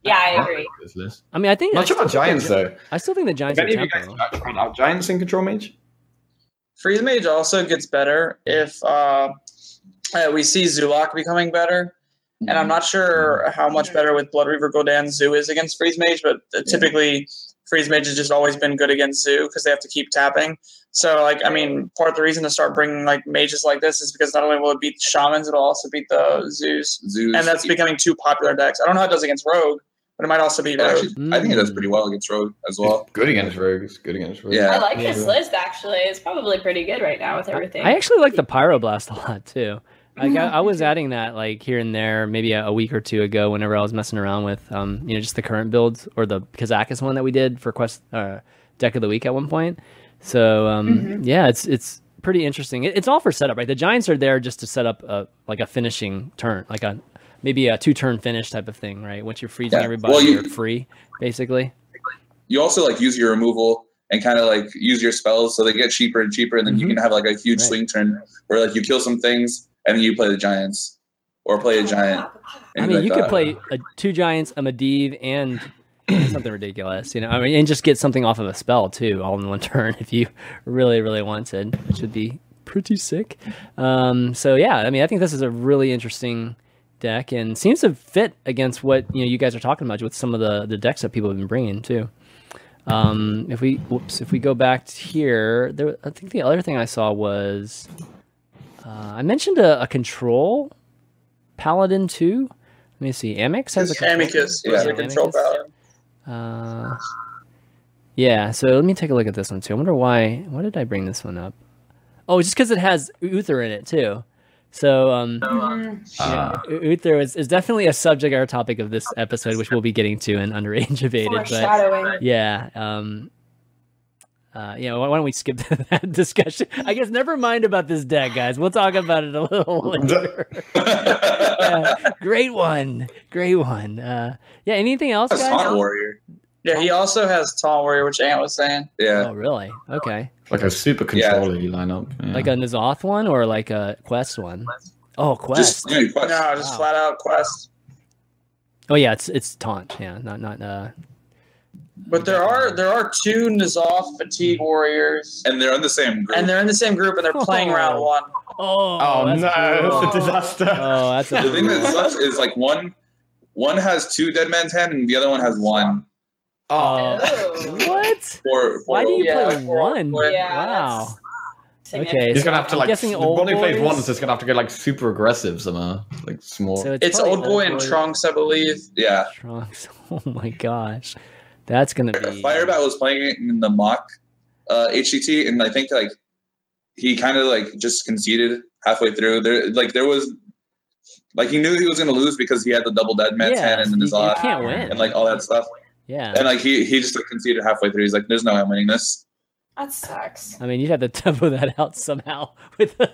Yeah, I agree. This list. I mean, I think Not sure I about giants though. I still think the Giants Have are any of you guys out giants in control mage? Freeze Mage also gets better if uh, uh, we see Zoolock becoming better. And I'm not sure how much better with Blood Reaver Gul'dan Zoo is against Freeze Mage, but uh, typically Freeze Mage has just always been good against Zoo because they have to keep tapping. So, like, I mean, part of the reason to start bringing like mages like this is because not only will it beat shamans, it'll also beat the Zoos, Zeus. and that's becoming two popular decks. I don't know how it does against Rogue, but it might also be Rogue. actually, I think it does pretty well against Rogue as well. Good against rogues. Good against rogues. Yeah. I like this list actually. It's probably pretty good right now with everything. I actually like the Pyroblast a lot too. Like I, I was adding that like here and there, maybe a, a week or two ago, whenever I was messing around with, um, you know, just the current builds or the Kazakus one that we did for Quest uh, Deck of the Week at one point. So um, yeah, it's it's pretty interesting. It, it's all for setup, right? The Giants are there just to set up a like a finishing turn, like a maybe a two turn finish type of thing, right? Once you're freezing Yeah. everybody, Well, you- you're free, basically. You also like use your removal and kind of like use your spells so they get cheaper and cheaper, and then you Mhm. can have like a huge Right. swing turn where like you kill some things and then you play the giants or play a giant. I mean, like you could that. play a, two giants, a Medivh, and something ridiculous, you know. I mean, and just get something off of a spell too, all in one turn, if you really, really wanted, which would be pretty sick. Um, so yeah, I mean, I think this is a really interesting deck, and seems to fit against what you know you guys are talking about with some of the the decks that people have been bringing too. Um, if we whoops, if we go back to here, there, I think the other thing I saw was uh, I mentioned a, a control paladin too. Let me see. Amix has a control- Amicus Yeah. was the control Amicus. paladin. Uh, yeah. So let me take a look at this one too. I wonder why. Why did I bring this one up? Oh, just because it has Uther in it too. So um, Uh, U- Uther is, is definitely a subject or topic of this episode, which we'll be getting to in Underage Evaded. But yeah. Um, uh, yeah, why why don't we skip that discussion? I guess never mind about this deck, guys. We'll talk about it a little later. Yeah, great one, great one. Uh, yeah, anything else, guys? Taunt Warrior. Yeah, he also has Taunt Warrior, which Ant was saying. Yeah. Oh, really? Okay. like a super controller you line up. Yeah. Like a N'Zoth one or like a Quest one? Oh, Quest. Just yeah, quest. No, just Wow. flat out quest. Oh yeah, it's it's taunt. Yeah, not not uh. But there are there are two N'Zoth Fatigue Warriors, and they're in the same group. and they're in the same group, and they're oh. playing round one. Oh, oh no, that's brutal. it's a disaster. Oh, that's a the thing that sucks is like one one has two dead man's hand and the other one has one. Oh, Oh. what? For, for Why do you Yeah, play for- one? for- Yeah, wow. Okay, He's so gonna have to I'm like guessing the old one who plays one is just gonna have to get like super aggressive somehow, like small. So It's probably Old Boy and Boy Trunks, I believe. yeah. Trunks. Oh my gosh, that's gonna be. Firebat was playing it in the mock uh, HCT, and I think like he kind of like just conceded halfway through. There, like there was like he knew he was going to lose because he had the double dead man's Yeah, hand and then his you off can't win. and like all that stuff. yeah, And like he he just like conceded halfway through. He's like, "There's no way I'm winning this." That sucks. I mean, you'd have to tempo that out somehow with the,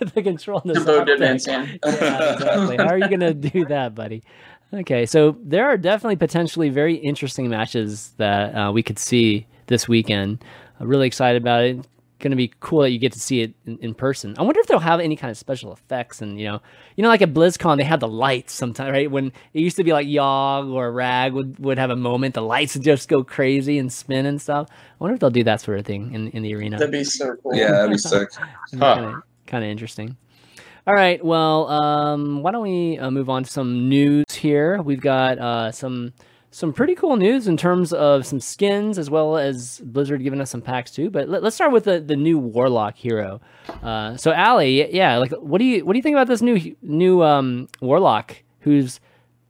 with the control. in the Tempo soft Dead. Man's Hand. yeah, exactly. How are you going to do that, buddy? Okay, so there are definitely potentially very interesting matches that uh, we could see this weekend. I'm really excited about it. Going to be cool that you get to see it in, in person. I wonder if they'll have any kind of special effects, and you know, you know, like at BlizzCon they had the lights sometimes, right? When it used to be like Yogg or Rag would, would have a moment, the lights would just go crazy and spin and stuff. I wonder if they'll do that sort of thing in, in the arena. That'd be so cool. Yeah, that'd be sick. Huh. Kind of interesting. All right. Well, um, why don't we uh, move on to some news here? We've got uh, some some pretty cool news in terms of some skins as well as Blizzard giving us some packs too. But let, us start with the, the new Warlock hero. Uh, so, Allie, yeah, like what do you what do you think about this new new um, Warlock? Who's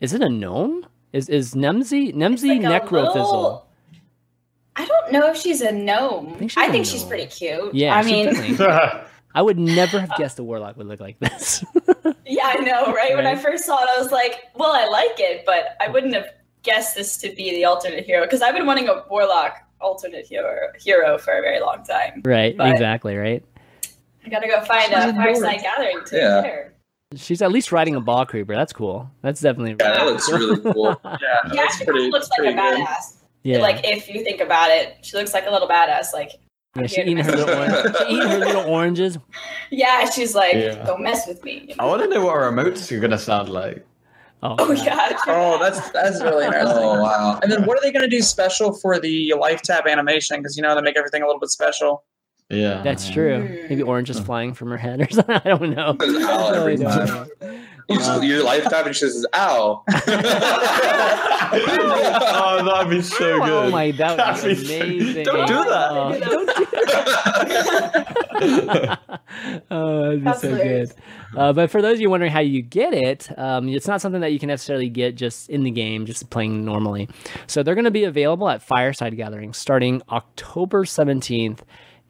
is it a gnome? Is is Nemsy Nemsy Like a Necrofizzle? little- I don't know if she's a gnome. think she's I a think she's pretty cute. Yeah, I she's mean, definitely- I would never have guessed a Warlock would look like this. yeah, I know, right? When I first saw it, I was like, well, I like it, but I wouldn't have guessed this to be the alternate hero because I've been wanting a warlock alternate hero hero for a very long time. right. But- Exactly. Right. I gotta go find She's a. Fireside Gathering to Yeah. get. She's at least riding a ball creeper. That's cool. That's definitely Yeah, that looks really cool. Yeah, She that's actually pretty, looks like a pretty good. badass. yeah. Like if you think about it, she looks like a little badass. Like yeah, she eating her little orange, she eating her little oranges. yeah, she's like, Yeah. don't mess with me. you I want to know what our emotes are gonna sound like. Oh, Oh yeah. yeah. Oh, that's that's really interesting. Oh wow. And then what are they going to do special for the life tap animation? Because you know they make everything a little bit special. Yeah, That's true. Hmm. Maybe oranges flying from her head or something. I don't know. Ow every don't know. You just, your life tap and she says, "Ow." oh, that'd be so good. Oh my, that would be That'd be so- amazing. Don't do that. Oh, don't do that. oh, that'd be That's so hilarious. good. Uh, but for those of you wondering how you get it, um, it's not something that you can necessarily get just in the game, just playing normally. So they're going to be available at Fireside Gatherings starting October 17th.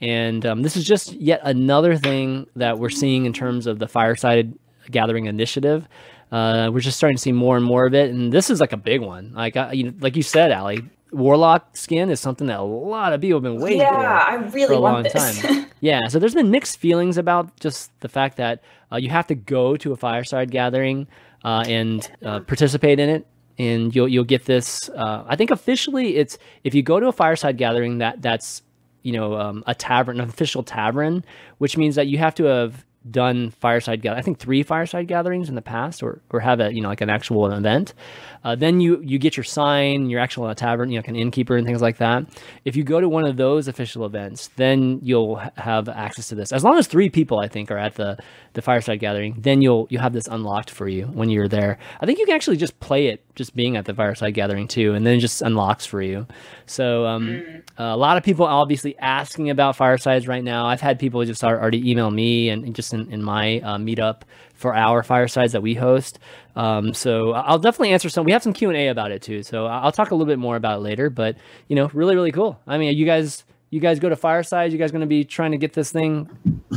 And um, this is just yet another thing that we're seeing in terms of the Fireside Gathering initiative. Uh, we're just starting to see more and more of it, and this is like a big one. Like I, you know, like you said, Ali, Warlock skin is something that a lot of people have been waiting yeah, for Yeah, I really for a long want this. time. Yeah, so there's been mixed feelings about just the fact that uh, you have to go to a fireside gathering uh, and uh, participate in it, and you'll you'll get this. Uh, I think officially, it's if you go to a fireside gathering that that's you know um, a tavern, an official tavern, which means that you have to have done fireside gather. I think three fireside gatherings in the past, or or have a you know like an actual event. Uh, then you you get your sign, you're actual in a tavern, you know, like an innkeeper and things like that. If you go to one of those official events, then you'll ha- have access to this. As long as three people, I think, are at the the fireside gathering, then you'll you'll have this unlocked for you when you're there. I think you can actually just play it just being at the fireside gathering too, and then it just unlocks for you. So um, a lot of people obviously asking about firesides right now. I've had people just already email me and and just in, in my uh, meetup for our firesides that we host. Um, so I'll definitely answer some. We have some Q and A about it too. So I'll talk a little bit more about it later. But you know, really, really cool. I mean, you guys, you guys go to firesides. You guys going to be trying to get this thing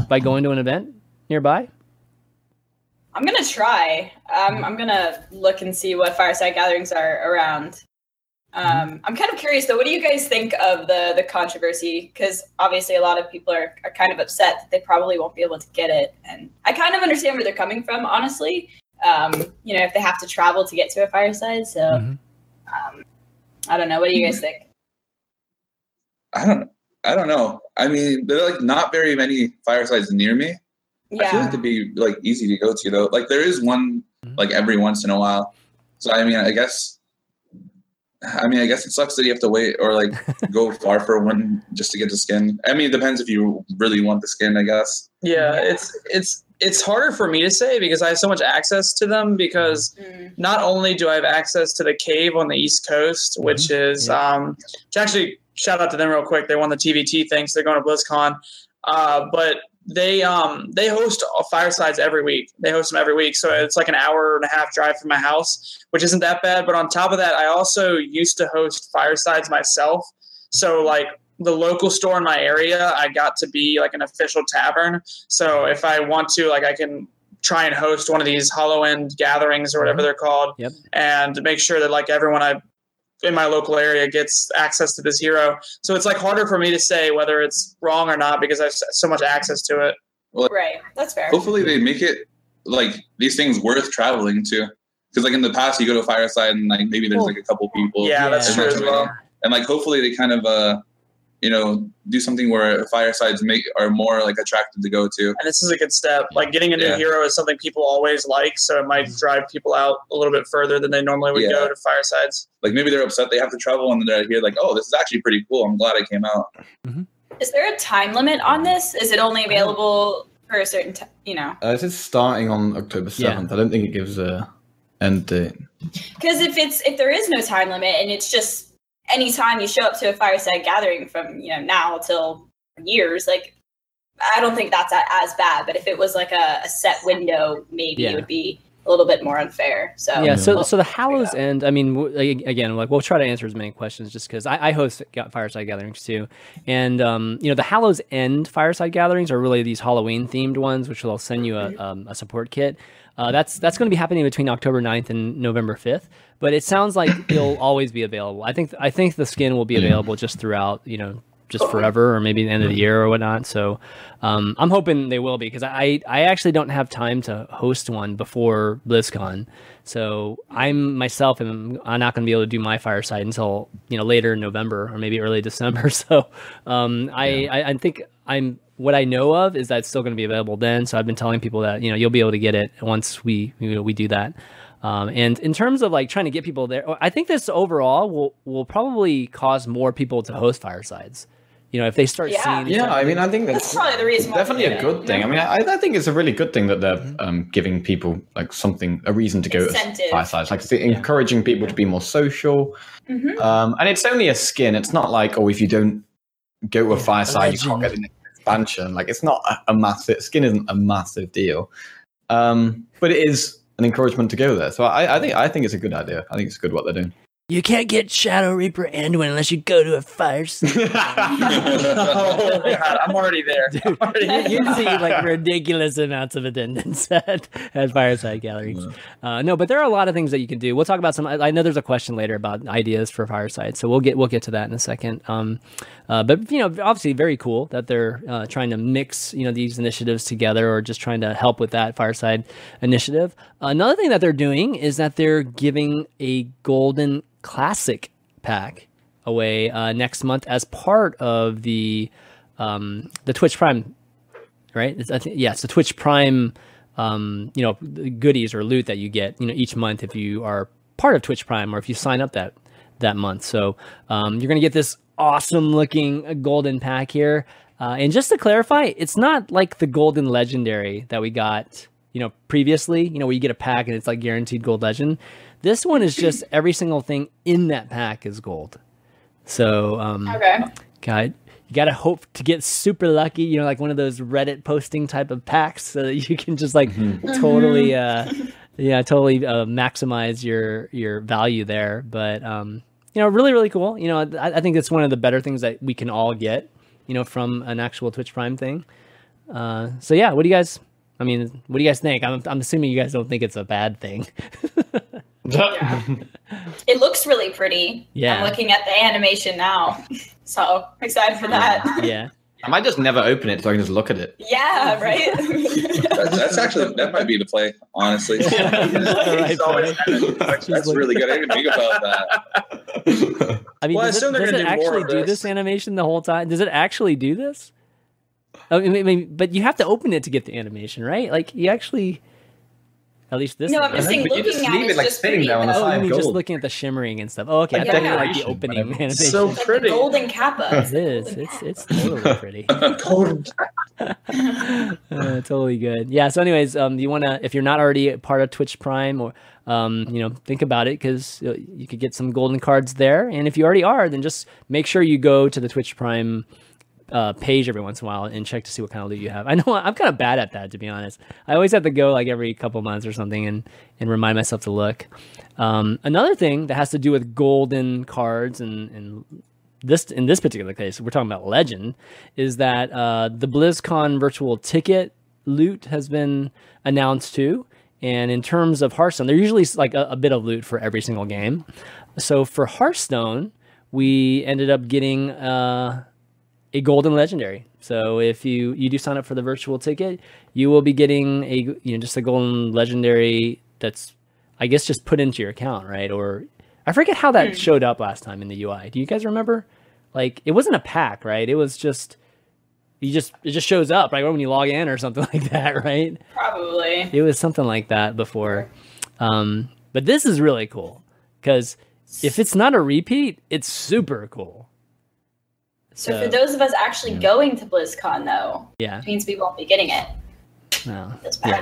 by going to an event nearby? I'm gonna try. Um, I'm gonna look and see what fireside gatherings are around. Um, I'm kind of curious though. What do you guys think of the the controversy? Because obviously, a lot of people are, are kind of upset that they probably won't be able to get it, and I kind of understand where they're coming from. Honestly, um, you know, if they have to travel to get to a fireside, so Mhm. um, I don't know. What do you guys think? I don't. I don't know. I mean, there are like not very many firesides near me. I feel like it'd be like easy to go to though. Like there is one Mhm. like every once in a while. So I mean, I guess. I mean, I guess it sucks that you have to wait or like go far for one just to get the skin. I mean, it depends if you really want the skin. I guess. Yeah, it's it's it's harder for me to say because I have so much access to them because Mm, not only do I have access to the cave on the East Coast, which is Yeah. um, which actually shout out to them real quick. They won the TVT thing, so they're going to BlizzCon. Uh, but they um they host firesides every week. They host them every week, so it's like an hour and a half drive from my house, which isn't that bad. But on top of that, I also used to host firesides myself. So like the local store in my area, I got to be like an official tavern. So if I want to, like, I can try and host one of these Hollow End gatherings or whatever they're called, Yep. and make sure that like everyone I in my local area gets access to this hero. So it's like harder for me to say whether it's wrong or not because I have so much access to it. right. That's fair. Hopefully, they make it like these things worth traveling to. Because like in the past, you go to a fireside and like maybe there's like a couple people. Yeah, that's true as well. And like hopefully they kind of uh you know do something where firesides make are more like attractive to go to. And this is a good step. Like getting a new Yeah. hero is something people always like, so it might drive people out a little bit further than they normally would Yeah. go to firesides. Like maybe they're upset they have to travel and then they're here like oh this is actually pretty cool. I'm glad I came out. Is there a time limit on this? Is it only available for a certain time? You know, Uh, it is starting on October Yeah. seventh. I don't think it gives a end date. because if it's if there is no time limit and it's just anytime you show up to a fireside gathering from you know now till years, like I don't think that's as bad. But if it was like a, a set window, maybe Yeah. it would be a little bit more unfair. So yeah so Well, so the hallows end i mean w- again like we'll try to answer as many questions just because I, I host ga- fireside gatherings too and um, you know the hallows end fireside gatherings are really these halloween themed ones which will send you a, um, a support kit uh, that's that's going to be happening between october 9th and november 5th but it sounds like it'll always be available i think i think the skin will be available just throughout you know just forever, or maybe the end of the year or whatnot. So um, I'm hoping they will be because I I actually don't have time to host one before BlizzCon. So I'm myself am I'm not going to be able to do my fireside until you know later in November or maybe early December. So um, I, I I think I'm what I know of is that it's still going to be available then. So I've been telling people that you know you'll be able to get it once we you know, we do that. Um, and in terms of like trying to get people there, I think this overall will will probably cause more people to host firesides. You know, if they start Yeah. seeing, Yeah, I mean, I think that's, That's probably the reason why definitely a good it. thing. I mean, I, I think it's a really good thing that they're um, giving people like something, a reason to go Incentive. to firesides, like it's encouraging people to be more social. Mhm. Um, and it's only a skin. It's not like, oh, if you don't go to a fireside, you can't get legend. an expansion. Like, it's not a, a massive skin. Isn't a massive deal, um, but it is an encouragement to go there. So I, I think I think it's a good idea. I think it's good what they're doing. You can't get Shadow Reaper Anduin unless you go to a fireside. oh God, I'm already there. I'm already you, see like ridiculous amounts of attendance at, at Fireside Galleries. Uh, no, but there are a lot of things that you can do. We'll talk about some. I I know there's a question later about ideas for Fireside, so we'll get we'll get to that in a second. Um, uh, but you know, obviously, very cool that they're uh, trying to mix you know these initiatives together, or just trying to help with that Fireside initiative. Another thing that they're doing is that they're giving a golden classic pack away uh, next month as part of the um, the Twitch Prime, right? It's, I think, yeah, it's the Twitch Prime, um, you know, goodies or loot that you get, you know, each month if you are part of Twitch Prime or if you sign up that that month. So um, you're gonna get this awesome looking golden pack here. Uh, and just to clarify, it's not like the golden legendary that we got, you know, previously. You know, where you get a pack and it's like guaranteed gold legend. This one is just every single thing in that pack is gold. So um, Okay. God, you gotta hope to get super lucky. You know, like one of those Reddit posting type of packs, so that you can just like totally, uh, yeah, totally uh, maximize your your value there. But um, you know, really, really cool. You know, I, I think it's one of the better things that we can all get. You know, from an actual Twitch Prime thing. Uh, so yeah, what do you guys? I mean, what do you guys think? I'm I'm assuming you guys don't think it's a bad thing. It looks really pretty. Yeah. I'm looking at the animation now. So excited for that. yeah. I might just never open it so I can just look at it. Yeah, right? That, that's actually that might be the play, honestly. Right, It's always- right. that's really good. I didn't think about that. I mean, Well, I does, it, assume they're does gonna it do actually do this. this animation the whole time? Does it actually do this? Oh, I mean, I mean, but you have to open it to get the animation, right? Like you actually, at least this. no, one I'm just saying But you looking just at leave it it, is like, just sitting pretty. there on the but Oh, side. you just looking at the shimmering and stuff. Oh, okay. I Yeah. thought you like the opening whatever. animation. So It's like pretty. the golden kappa. it is. It's it's totally pretty. uh, totally good. Yeah. So, anyways, um, you want to, if you're not already a part of Twitch Prime, or um, you know, think about it because you could get some golden cards there. And if you already are, then just make sure you go to the Twitch Prime uh, page every once in a while and check to see what kind of loot you have. I know I'm kind of bad at that, to be honest. I always have to go like every couple months or something and and remind myself to look. Um, another thing that has to do with golden cards and and this in this particular case, we're talking about Legend, is that uh, the BlizzCon virtual ticket loot has been announced too. And in terms of Hearthstone, there's usually like a, a bit of loot for every single game. So for Hearthstone, we ended up getting uh, a golden legendary. So if you you do sign up for the virtual ticket, you will be getting a you know just a golden legendary that's I guess just put into your account, right? Or I forget how that showed up last time in the UI. Do you guys remember? Like it wasn't a pack, right? It was just you just it just shows up right when you log in or something like that, right? Probably. It was something like that before. Um, but this is really cool because if it's not a repeat, it's super cool. So for those of us actually going to BlizzCon, though, yeah, it means we won't be getting it. no, This Yeah.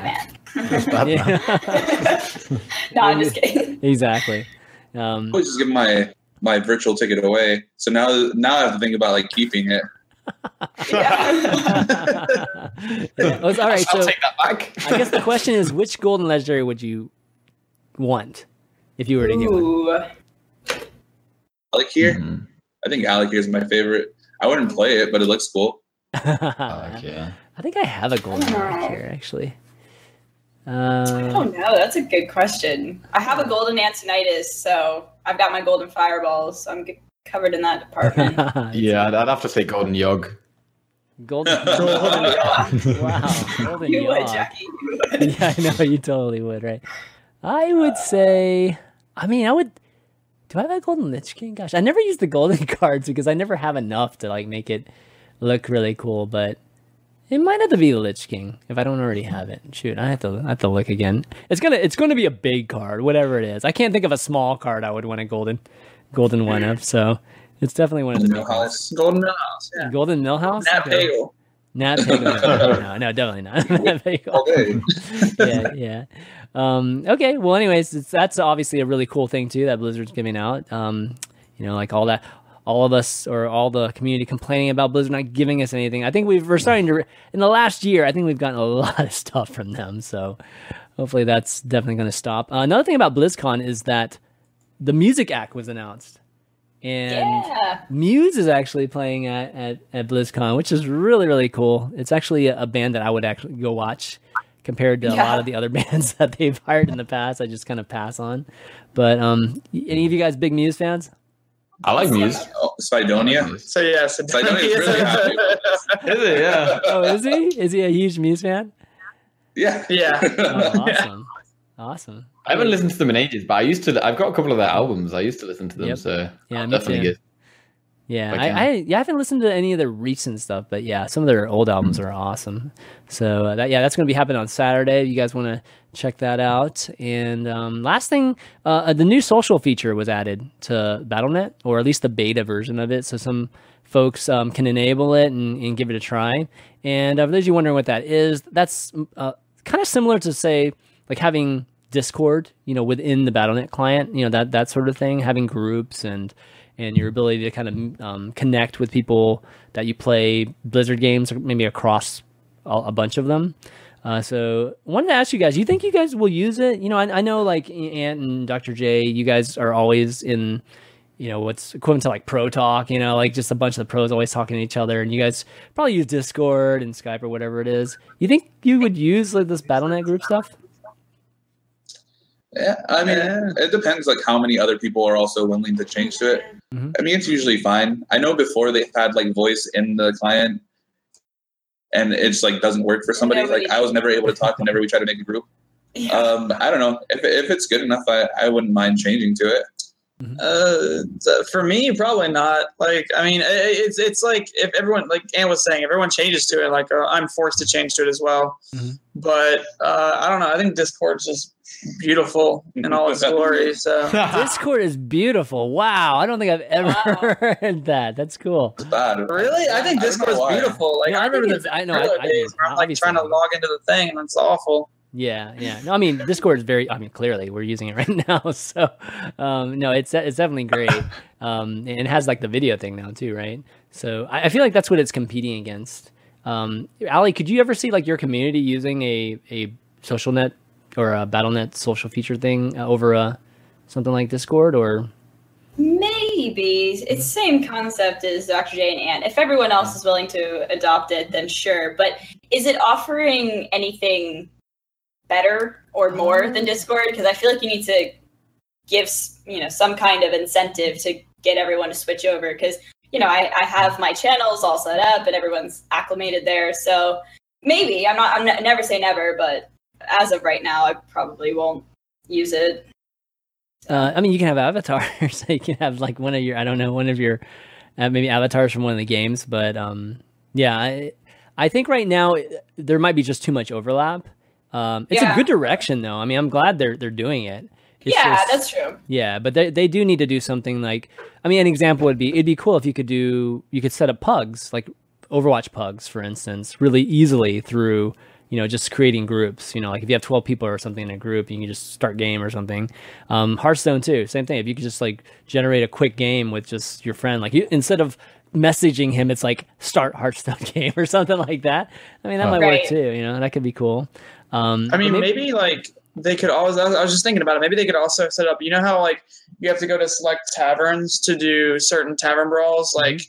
Batman. yeah. no, I'm just kidding. exactly. Um, I always just give my my virtual ticket away. So now now I have to think about like keeping it. Yeah. Well, it's- all right, I'll so take that back. I guess the question is, which golden legendary would you want if you were to get one? Ooh. Al'Akir, Mhm. I think Al'Akir is my favorite. I wouldn't play it, but it looks cool. Fuck, yeah. I think I have a golden Al'Akir actually. I Uh, don't know. That's a good question. I have a golden Antonidas, so I've got my golden fireballs. So I'm g- covered in that department. Yeah, I'd, I'd have to say Golden Yogg. Golden. Golden wow, golden you would, Jackie. You would. yeah, I know you totally would, right? I would say, I mean, I would. Do I have a golden Lich King? Gosh, I never use the golden cards because I never have enough to like make it look really cool. But it might have to be the Lich King if I don't already have it. Shoot, I have to I have to look again. It's gonna it's gonna be a big card, whatever it is. I can't think of a small card I would want a golden golden one of. So it's definitely one of the big ones. Millhouse. Golden Millhouse. Yeah. Golden Millhouse. Nat Okay. Pagle. Nat Pagle. no, no, definitely not. Nat Pagle All day. yeah, yeah. Um, okay. Well, anyways, it's, that's obviously a really cool thing too that Blizzard's giving out. Um, you know, like all that, all of us or all the community complaining about Blizzard not giving us anything. I think we've we're starting to in the last year. I think we've gotten a lot of stuff from them. So hopefully that's definitely going to stop. Uh, another thing about BlizzCon is that the music act was announced, and Yeah. Muse is actually playing at, at, at BlizzCon, which is really, really cool. It's actually a, a band that I would actually go watch compared to a lot of the other bands that they've hired in the past. I just kind of pass on. But um, any of you guys big Muse fans? I like Muse. Oh, Spidonia. So yeah, so Sidonia's really happy Is it? Yeah. Oh, is he? Is he a huge Muse fan? Yeah. Yeah. Oh, awesome. Awesome. I haven't listened to them in ages, but I used to. I've got a couple of their albums. I used to listen to them, Yep. so Yeah, me definitely too. good. Yeah, I, I yeah I haven't listened to any of the recent stuff, but yeah, some of their old albums are awesome. So uh, that yeah, that's going to be happening on Saturday. If you guys want to check that out. And um, last thing, uh, the new social feature was added to BattleNet, or at least the beta version of it. So some folks um, can enable it and, and give it a try. And uh, for those of you wondering what that is, that's uh, kind of similar to say like having Discord, you know, within the BattleNet client, you know, that that sort of thing, having groups and and your ability to kind of um, connect with people that you play Blizzard games, or maybe across a, a bunch of them. Uh, so, wanted to ask you guys: do You think you guys will use it? You know, I, I know like Ant and Dr. J, you guys are always in, you know, what's equivalent to like pro talk. You know, like just a bunch of the pros always talking to each other, and you guys probably use Discord and Skype or whatever it is. You think you would use like this BattleNet group stuff? Yeah, I mean, it depends like how many other people are also willing to change to it. Mhm. I mean, it's usually fine. I know before they've had like voice in the client, and it's like doesn't work for somebody. Nobody- Like I was never able to talk whenever we tried to make a group. Yeah. Um, I don't know if if it's good enough. I I wouldn't mind changing to it. Uh, for me, probably not. Like, I mean, i- it's it's like if everyone, like Ann was saying, everyone changes to it, like uh, I'm forced to change to it as well. Mhm. But uh, I don't know. I think Discord's just beautiful in all its glory. So Discord is beautiful. Wow, I don't think I've ever Wow. heard that. That's cool. It's bad. really, I think I don't know Discord's why. beautiful. Like Yeah, I I, remember the I know, I, I, days where I'm like trying to log into the thing, and it's awful. Yeah, yeah. No, I mean Discord is very. I mean, clearly we're using it right now. So, um, no, it's it's definitely great. Um, and it has like the video thing now too, right? So I, I feel like that's what it's competing against. Um, Ali, could you ever see like your community using a a social net or a BattleNet social feature thing uh, over a something like Discord or? Maybe it's the same concept as Dr. J and Ant. If everyone else is willing to adopt it, then sure. But is it offering anything better or more than Discord? Because I feel like you need to give you know some kind of incentive to get everyone to switch over. Because you know I, I have my channels all set up and everyone's acclimated there. So maybe I'm not. I'm ne- never say never, but as of right now, I probably won't use it. Uh, I mean, you can have avatars. you can have like one of your, I don't know, one of your, uh, maybe avatars from one of the games. But um, yeah, I, I think right now uh, there might be just too much overlap. Um, it's a good direction though. I mean, I'm glad they're they're doing it. It's yeah, just- that's true. yeah, but they they do need to do something like. I mean, an example would be it'd be cool if you could do you could set up pugs like Overwatch pugs, for instance, really easily through you know just creating groups. You know, like if you have twelve people or something in a group, you can just start game or something. Um, Hearthstone too, same thing. If you could just like generate a quick game with just your friend, like you, instead of messaging him, it's like start Hearthstone game or something like that. I mean, that might work too. You know, that could be cool. Um, I mean, but maybe, like they could always. I was, just thinking about it. Maybe they could also set up. You know how like you have to go to select taverns to do certain tavern brawls, Mm-hmm. like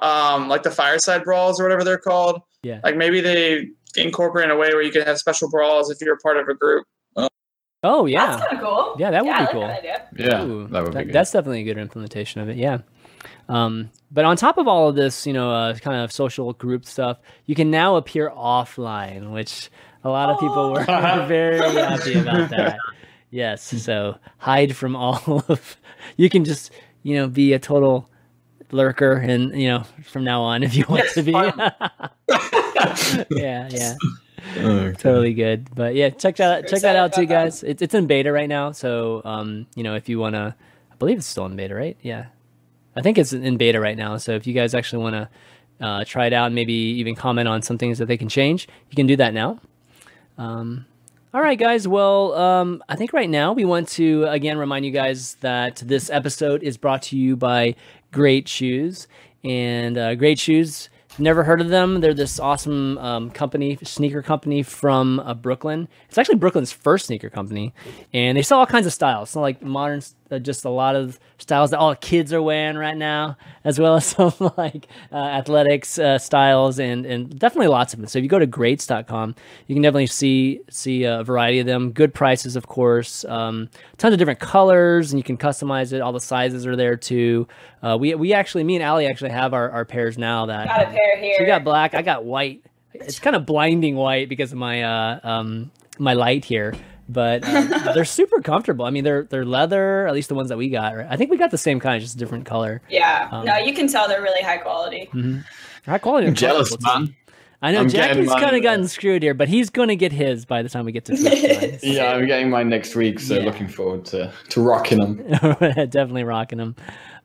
um like the fireside brawls or whatever they're called. Yeah. Like maybe they incorporate in a way where you could have special brawls if you're a part of a group. Oh yeah. That's kind of cool. Yeah, that would I be like cool. that idea. Yeah, Ooh, that would be that- good. That's definitely a good implementation of it. Yeah. Um, but on top of all of this, you know, uh, kind of social group stuff, you can now appear offline, which a lot of people were very happy about that. Yes, so hide from all of. You can just, you know, be a total lurker, and you know, from now on, if you want to be. yeah, yeah. Okay. totally good. But yeah, check that out check that out too, guys. It's it's in beta right now, so um, you know, if you want to, I believe it's still in beta, right? Yeah, I think it's in beta right now. So if you guys actually want to uh, try it out, and maybe even comment on some things that they can change, you can do that now. Um, all right, guys. Well, um, I think right now we want to again remind you guys that this episode is brought to you by Great Shoes. And uh, Great Shoes, never heard of them. They're this awesome um, company, sneaker company from uh, Brooklyn. It's actually Brooklyn's first sneaker company. And they sell all kinds of styles. So, like modern, just a lot of styles that all kids are wearing right now, as well as some like uh, athletics uh, styles and, and definitely lots of them. So if you go to greats.com, you can definitely see see a variety of them. Good prices, of course. Um, tons of different colors, and you can customize it. All the sizes are there too. Uh, we we actually, me and Ali actually have our, our pairs now. That Got a pair here. she got black. I got white. It's kind of blinding white because of my uh, um, my light here, but uh, they're super comfortable. I mean, they're they're leather. At least the ones that we got. Right? I think we got the same kind, just a different color. Yeah. Um, no, you can tell they're really high quality. High quality. I'm and jealous, comfortable, too. man. I know I'm Jackie's kind of gotten screwed here, but he's going to get his by the time we get to Twitch. Yeah, I'm getting mine next week, so Yeah. looking forward to, to rocking them. definitely rocking them.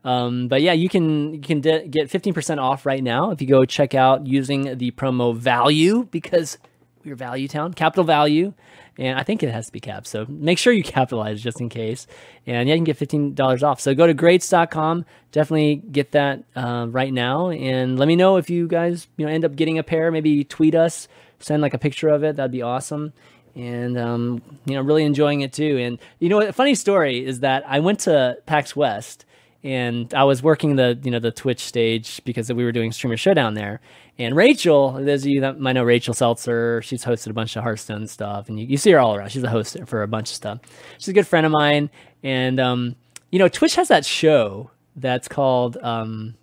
Um, but yeah, you can you can de- get fifteen percent off right now if you go check out using the promo value because we're value town, capital value, and I think it has to be capped. So make sure you capitalize just in case. And yeah, you can get fifteen dollars off. So go to greats.com. Definitely get that uh, right now, and let me know if you guys you know end up getting a pair. Maybe tweet us, send like a picture of it. That'd be awesome and um, you know really enjoying it too. And you know, a funny story is that I went to PAX West and I was working the you know the Twitch stage because we were doing Streamer Showdown there. And Rachel, those of you that might know Rachel Seltzer, she's hosted a bunch of Hearthstone stuff, and you, you see her all around. She's a host for a bunch of stuff. She's a good friend of mine, and um, you know, Twitch has that show that's called. Um,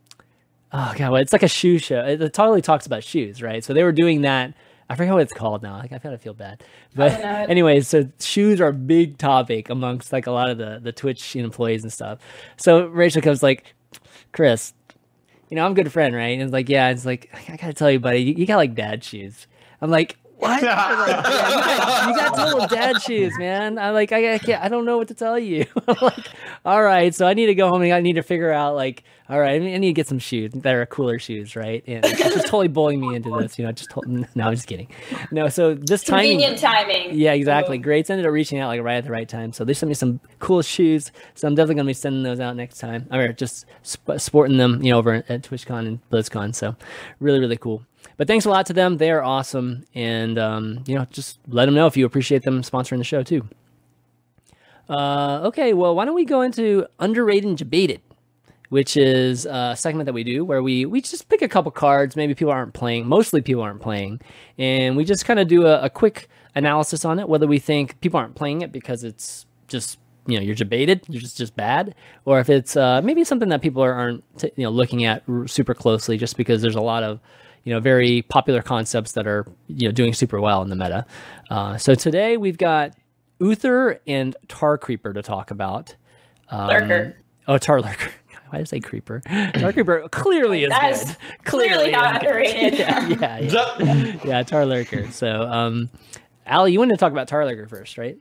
oh god, well, it's like a shoe show. It, it totally talks about shoes, right? So they were doing that. I forget what it's called now. Like I kind of feel bad, but anyways, so shoes are a big topic amongst like a lot of the the Twitch employees and stuff. So Rachel comes like, Chris, you know I'm a good friend, right? And it's like, yeah, it's like I gotta tell you, buddy, you, you got like dad shoes. I'm like. What? They're like, "Yeah, you, got, you got total dad shoes, man. I'm like, I, I can't, I don't know what to tell you. I'm like, all right, so I need to go home and I need to figure out, like, all right, I need to get some shoes that are cooler shoes, right? And it's just totally bullying me into this, you know. Just told, no, I'm just kidding. No, so this timing, Convenient timing. yeah, exactly. Ooh. Greats ended up reaching out like right at the right time. So they sent me some cool shoes. So I'm definitely gonna be sending those out next time. I mean, just sp- sporting them, you know, over at TwitchCon and BlizzCon. So really, really cool. But thanks a lot to them. They are awesome, and um, you know, just let them know if you appreciate them sponsoring the show too. Uh, okay, well, why don't we go into underrated and debated? which is a segment that we do where we we just pick a couple cards. Maybe people aren't playing. Mostly people aren't playing, and we just kind of do a, a quick analysis on it. Whether we think people aren't playing it because it's just you know you're debated, you're just just bad, or if it's uh, maybe something that people are, aren't t- you know looking at r- super closely, just because there's a lot of you know very popular concepts that are you know doing super well in the meta. Uh, so today we've got Uther and Tar Creeper to talk about. Um, Lurker. Oh, Tar Lurker. Why did I say Creeper? Tar Creeper clearly is That is good. clearly not is good. underrated. yeah, yeah, yeah. yeah, Tar Lurker. So, um, Ali, you wanted to talk about Tar Lurker first, right?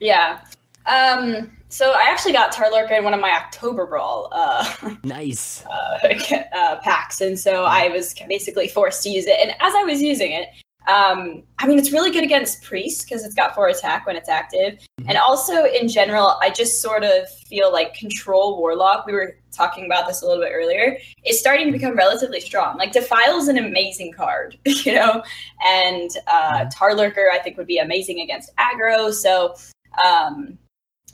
Yeah. Um, so I actually got Tar Lurker in one of my October Brawl uh, Nice. uh, uh, packs, and so I was basically forced to use it. And as I was using it, um, I mean, it's really good against Priest because it's got four attack when it's active, and also in general, I just sort of feel like Control Warlock. We were talking about this a little bit earlier. Is starting to become relatively strong. Like Defile is an amazing card, you know, and uh, Tar Lurker I think would be amazing against aggro. So. Um,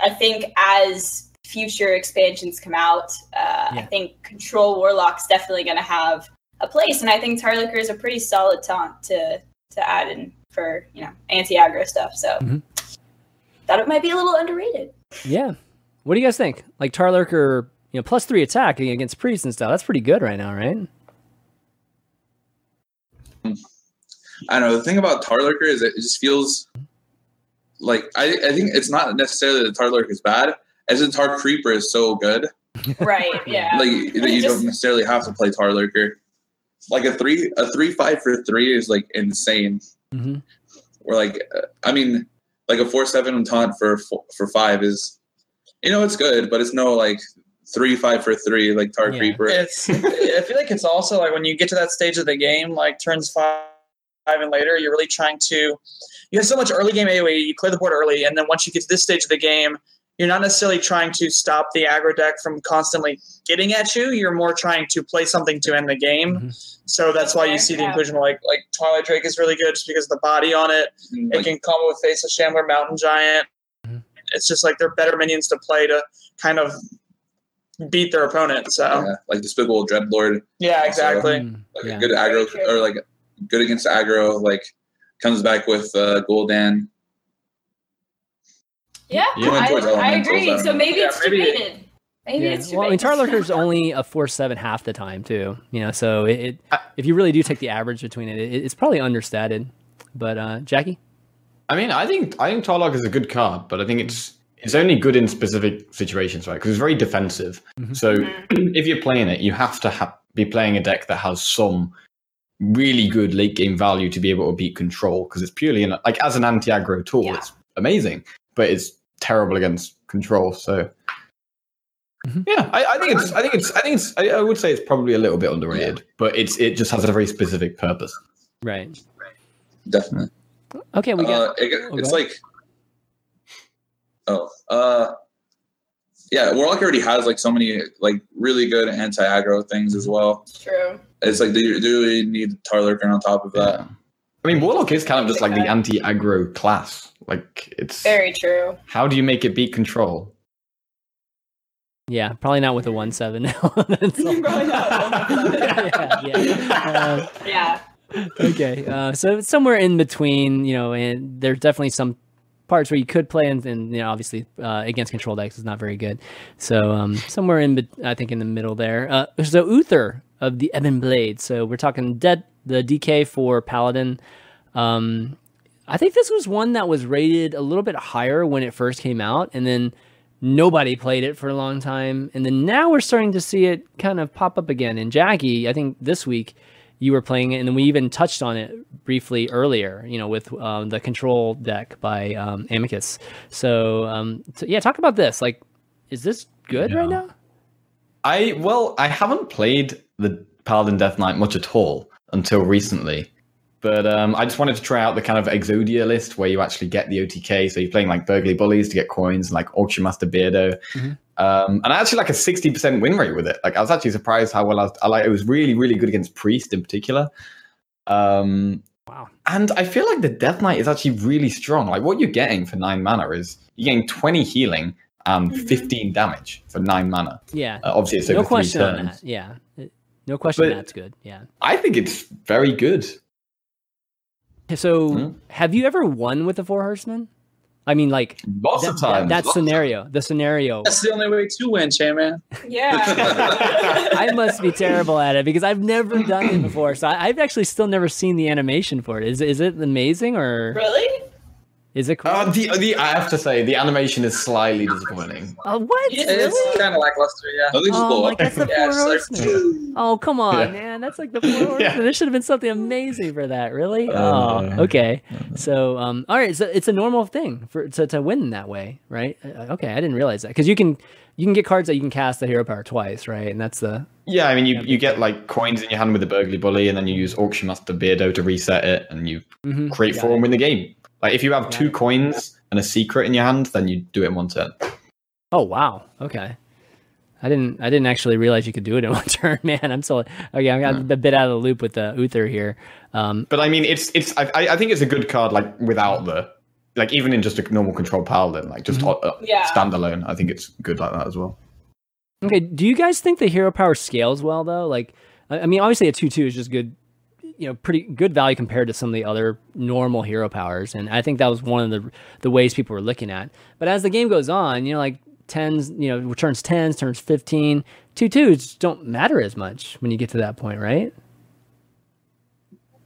I think as future expansions come out, uh, I think Control Warlock's definitely going to have a place, and I think Tar Lurker is a pretty solid taunt to to add in for you know anti aggro stuff. So Mhm. thought it might be a little underrated. Yeah. What do you guys think? Like Tar Lurker, you you know, plus three attack against priests and stuff. That's pretty good right now, right? I don't know. The thing about Tar Lurker is it just feels like I, I think it's not necessarily that Tar Lurker is bad, as the Tar Creeper is so good. Right. Yeah. Like that you Just- don't necessarily have to play Tar Lurker. Like a three a three five for three is like insane. Mm-hmm. Or like uh, I mean, like a four seven taunt for four, for five is, you know, it's good, but it's no like three five for three like Tar Yeah. Creeper. It's. I feel like it's also like when you get to that stage of the game, like turns five and later, you're really trying to. You have so much early game AOE. You clear the board early, and then once you get to this stage of the game, you're not necessarily trying to stop the aggro deck from constantly getting at you. You're more trying to play something to end the game. Mhm. So that's why you see the inclusion of like like Twilight Drake is really good just because of the body on it. It can combo with Faceless Shambler, Mountain Giant. Mhm. It's just like they're better minions to play to kind of beat their opponent. So yeah, like Despicable Dreadlord, yeah, exactly. Like yeah. a good aggro or like good against aggro, like comes back with uh, Gul'dan. yeah. You I, I agree. I So don't maybe Yeah, it's maybe- debated. Maybe Yeah. it's Well, I mean, debated. Tar only a four seven half the time too. You know, so it, it I- if you really do take the average between it, it it's probably understated. But uh, Jackie, I mean, I think I think Tarlok is a good card, but I think it's it's only good in specific situations, right? Because it's very defensive. Mhm. So Mm-hmm. if you're playing it, you have to ha- be playing a deck that has some really good late game value to be able to beat control. Because it's purely an, like as an anti aggro tool, Yeah. it's amazing, but it's terrible against control. So. Mhm. Yeah, I, I think it's. I think it's. I think it's. I, I would say it's probably a little bit underrated, but it's. It just has a very specific purpose. right? Definitely. Okay, we got uh, it- oh, it's go like oh uh yeah warlock already has like so many like really good anti-aggro things as well True. It's like do you, do you really need tar lurker on top of that Yeah. I mean, Warlock is kind of just like the anti-aggro class. Like, it's Very true. how do you make it beat control? yeah, probably not with a one seven now. That's. Probably not with a 1-7. yeah, yeah. Yeah. Uh, okay, uh, so it's somewhere in between, you know, and there's definitely some parts where you could play, and, and you know, obviously uh, against control decks is not very good. So um, somewhere in, I think, in the middle there. Uh, so Uther of the Ebon Blade. So we're talking dead the DK for Paladin. Um, I think this was one that was rated a little bit higher when it first came out, and then nobody played it for a long time, and then now we're starting to see it kind of pop up again. And Jackie, I think this week you were playing it, and then we even touched on it briefly earlier. You know, with um, the Control deck by um, Amicus. So, um, so yeah, talk about this. Like, is this good right now? I well, I haven't played the Paladin Death Knight much at all until recently. But um, I just wanted to try out the kind of Exodia list where you actually get the OTK. So you're playing like Burgly Bullies to get coins, like Auction Master Beardo. Mhm. Um, and I actually like a 60% win rate with it. Like I was actually surprised how well I, was, I like it was really, really good against Priest in particular. Um, Wow. and I feel like the Death Knight is actually really strong. Like what you're getting for nine mana is you're getting 20 healing and Mhm. 15 damage for nine mana. Yeah, Uh, obviously, it's over no three question on turns. that. Yeah, no question But- that's good. Yeah. I think it's very good. So, Hmm? have you ever won with the Four Horsemen? I mean, like Lots that, of times. that lots of scenario. The scenario. That's the only way to win, Chan Man. Yeah. I must be terrible at it because I've never done it before. So I, I've actually still never seen the animation for it. Is is it amazing or really? Is it cool? Uh, the, the, I have to say, the animation is slightly disappointing. Uh, what? It's It's Really? kind of lackluster, yeah. Don't they just Oh, like up? that's the Yeah, Four it's like- Horsemen. Oh, come on, Yeah. man. That's like the Four Horsemen. Yeah. There should have been something amazing for that. Really? Uh, oh, okay. So, um, all right. So it's a normal thing for to, to win that way, right? Uh, Okay, I didn't realize that because you can you can get cards that you can cast the hero power twice, right? And that's the Yeah, I mean, you, you get like coins in your hand with the Burgly Bully, and then you use Auction Master Beardo to reset it, and you mhm, create got four and win the game. Like, if you have Got two coins and a secret in your hand, then you do it in one turn. Oh wow. Okay. I didn't. I didn't actually realize you could do it in one turn, man. I'm so okay. I'm Hmm. a bit out of the loop with the Uther here. Um, But I mean, it's it's. I, I I think it's a good card, like without the, like even in just a normal control paladin, like just Mhm. uh, Yeah. standalone. I think it's good like that as well. okay. Do you guys think the hero power scales well though? Like, I I mean, obviously a two two is just good. You know, pretty good value compared to some of the other normal hero powers, and I think that was one of the the ways people were looking at. But as the game goes on, you know, like tens, you know, turns tens, turns 15. Two twos don't matter as much when you get to that point, right?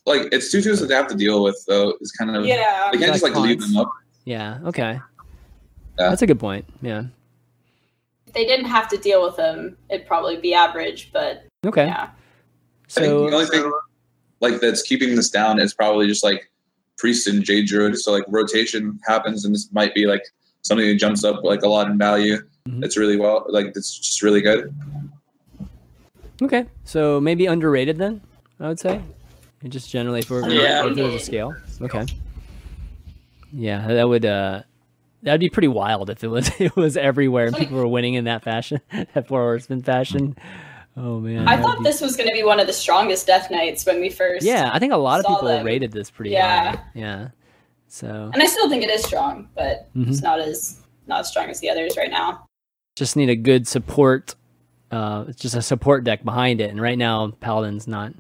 Like it's two twos that they have to deal with though. It's kind of Yeah. they can't just like Like leave them up. Yeah. Okay. Yeah. That's a good point. Yeah. If they didn't have to deal with them, it'd probably be average, but Okay. yeah. I think So the only thing like that's keeping this down is probably just like priest and jade druid. So like rotation happens, and this might be like something that jumps up like a lot in value. Mhm. It's really well, like it's just really good. okay. So maybe underrated then. I would say. And just generally, for we're Yeah. if there's a scale. Okay. Yeah, that would uh, that'd be pretty wild if it was it was everywhere and people were winning in that fashion, that four horseman fashion. Oh man. I thought be- this was going to be one of the strongest Death Knights when we first. Yeah, I think a lot of people them. rated this pretty Yeah. high. Yeah. So And I still think it is strong, but Mhm. it's not as not as strong as the others right now. just need a good support. Uh, it's just a support deck behind it, and right now Paladin's not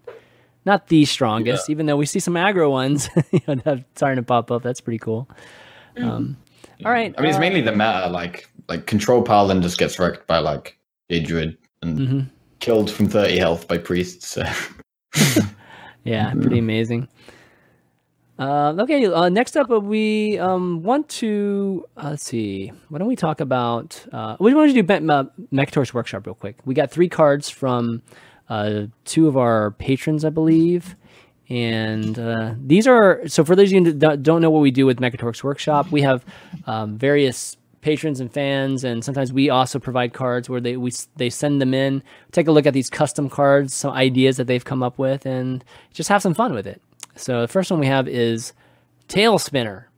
not the strongest. Even though we see some aggro ones, you know, starting to pop up. That's pretty cool. Um, all right. I mean, it's uh, mainly the meta. Like, like control paladin just gets wrecked by like a druid and mhm. Killed from thirty health by priests. So. Yeah, pretty amazing. Uh, okay, uh, next up, uh, we um, want to uh, let's see. Why don't we talk about? Uh, we want to do Ben- uh, Mekkatorque's workshop real quick. We got three cards from uh, two of our patrons, I believe, and these are so. For those of you who don't- know what we do with Mekkatorque's Workshop, we have um, various patrons and fans, and sometimes we also provide cards where they we they send them in, take a look at these custom cards, some ideas that they've come up with, and just have some fun with it. So the first one we have is Tail Spinner.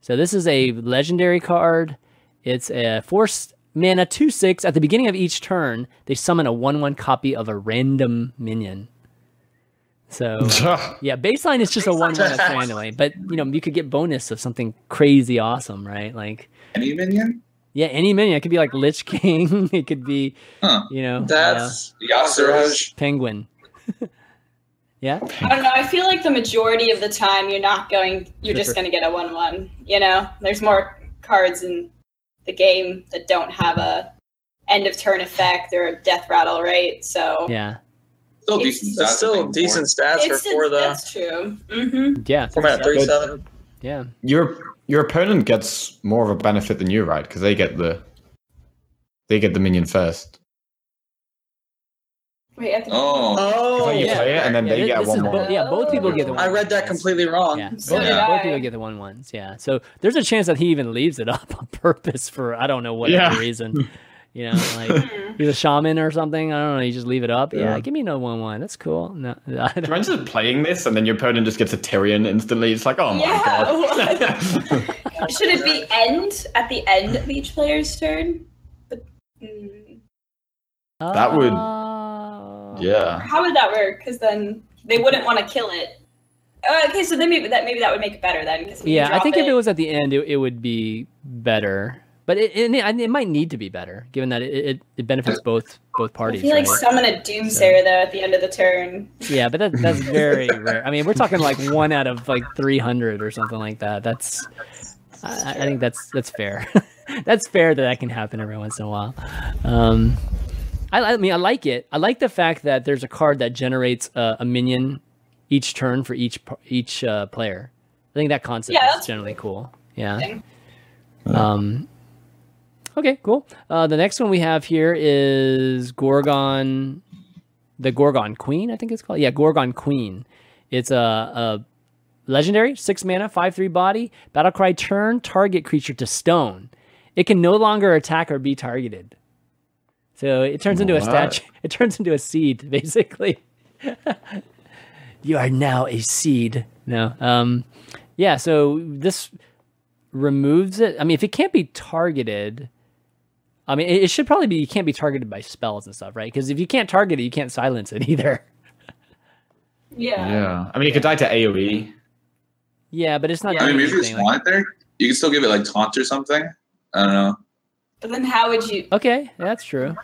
So this is a legendary card. It's a force mana two six. At the beginning of each turn, they summon a one one copy of a random minion. So yeah, baseline is just a one one randomly, but you know you could get bonus of something crazy awesome, right? Like Any minion? yeah, any minion. It could be like Lich King. it could be Huh. you know uh, That's Y'Shaarj? Penguin. yeah, I don't know. I feel like the majority of the time you're not going. You're just Sure. going to get a one-one. You know, there's more cards in the game that don't have a end of turn effect or a death rattle, right? So yeah, Still It's- decent. stats, still decent stats for it's, for the that's true. hmm yeah, format three seven. yeah. your your opponent gets more of a benefit than you, right? Because they get the they get the minion first. Wait, I think. Oh, Because Oh, you yeah. play it, and then Yeah, they get this one is more. bo- yeah, both people get the one. I read that completely wrong. Yeah, So both, did both people get the one ones. Yeah, so there's a chance that he even leaves it up on purpose for I don't know what Yeah. reason. You know, like Hmm. he's a shaman or something. I don't know. You just leave it up. Yeah, Yeah. give me another one one. That's cool. No, I don't- you imagine just playing this and then your opponent just gets a Tirion instantly? It's like, oh my Yeah, god. Should it be end at the end of each player's turn? But, mm, That would- Uh, yeah. how would that work? Because then they wouldn't want to kill it. Uh, okay, so then maybe that maybe that would make it better then. 'cause when you Yeah, I drop think if it was at the end, it, it would be better. But it, it, it might need to be better, given that it, it, it benefits both both parties. I feel like right? summon a doomsayer though at the end of the turn. Yeah, but that, that's very rare. I mean, we're talking like one out of like 300 or something like that. That's, I, I think that's that's fair. that's fair that that can happen every once in a while. Um, I, I mean, I like it. I like the fact that there's a card that generates a, a minion each turn for each each uh, player. I think that concept Yeah, is generally cool. Yeah. Um, okay, cool. Uh, the next one we have here is Gorgon, the Gorgon Queen, I think it's called. Yeah, Gorgon Queen. It's a, a legendary, six mana, five three body, battle cry turn, target creature to stone. It can no longer attack or be targeted. So it turns into a statue. It turns into a seed, basically. you are now a seed. No. Um, yeah. So this removes it. I mean, if it can't be targeted, I mean, it, it should probably be. You can't be targeted by spells and stuff, right? Because if you can't target it, you can't silence it either. Yeah. Yeah. I mean, you could die to. AoE. Yeah, but it's not. Yeah. I mean, maybe if you anything, just want it there, you can still give it like taunt or something. I don't know. But then how would you? Okay, that's true.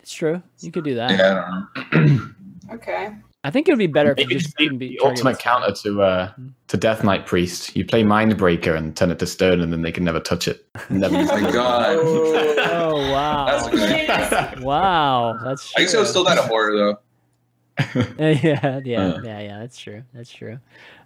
It's true. You could do that. Yeah, I don't know. Okay. I think it would be better if it Maybe just just the, couldn't be the ultimate counter to uh, to Death Knight Priest. You play Mindbreaker and turn it to stone, and then they can never touch it. Never Oh my god. Oh, Oh wow! That's good wow, that's I guess I was true. still that a horror though. yeah, yeah, Uh. yeah, yeah. That's true. That's true.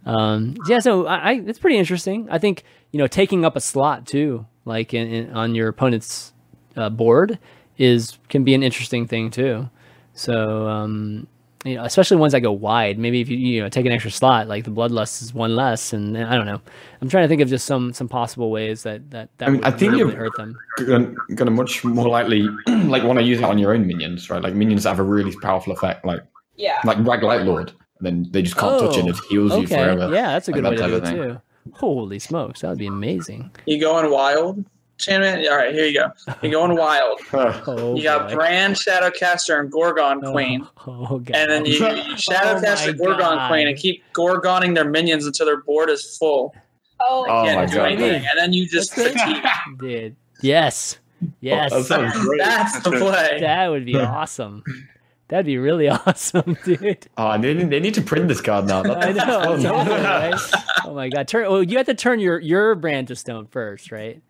Um, yeah, so I, I, it's pretty interesting. I think you know taking up a slot too, like in, in on your opponent's uh, board, is can be an interesting thing too. So um, you know, especially ones that go wide. Maybe if you you know take an extra slot, like the bloodlust is one less, and, and I don't know. I'm trying to think of just some some possible ways that that that I mean, would I think you're- hurt them. Gonna, gonna much more likely like want to use it on your own minions, right? Like minions that have a really powerful effect, like Yeah. like Rag Light Lord, and then they just can't touch it. and It heals you oh, forever. yeah, that's a Like good way that to do it thing. too. Holy smokes, that would be amazing. you going wild, Chanman? All right, here you go. You're going wild. Oh, you got boy. Brann, Shadowcaster, and Gorgon Oh, Queen. Oh, God. And then you, you Oh Shadowcast my Gorgon God. Queen and keep Gorgoning their minions until their board is full. Oh, Oh Can't my do God. anything. And then you just That's fatigue. Dude. Yes. Yes. that great. That's the play. that would be awesome. That'd be really awesome, dude. Oh, they, need- they need to print this card now. I know. totally, right? Oh my god. Turn well, you have to turn your your Brann to stone first, right?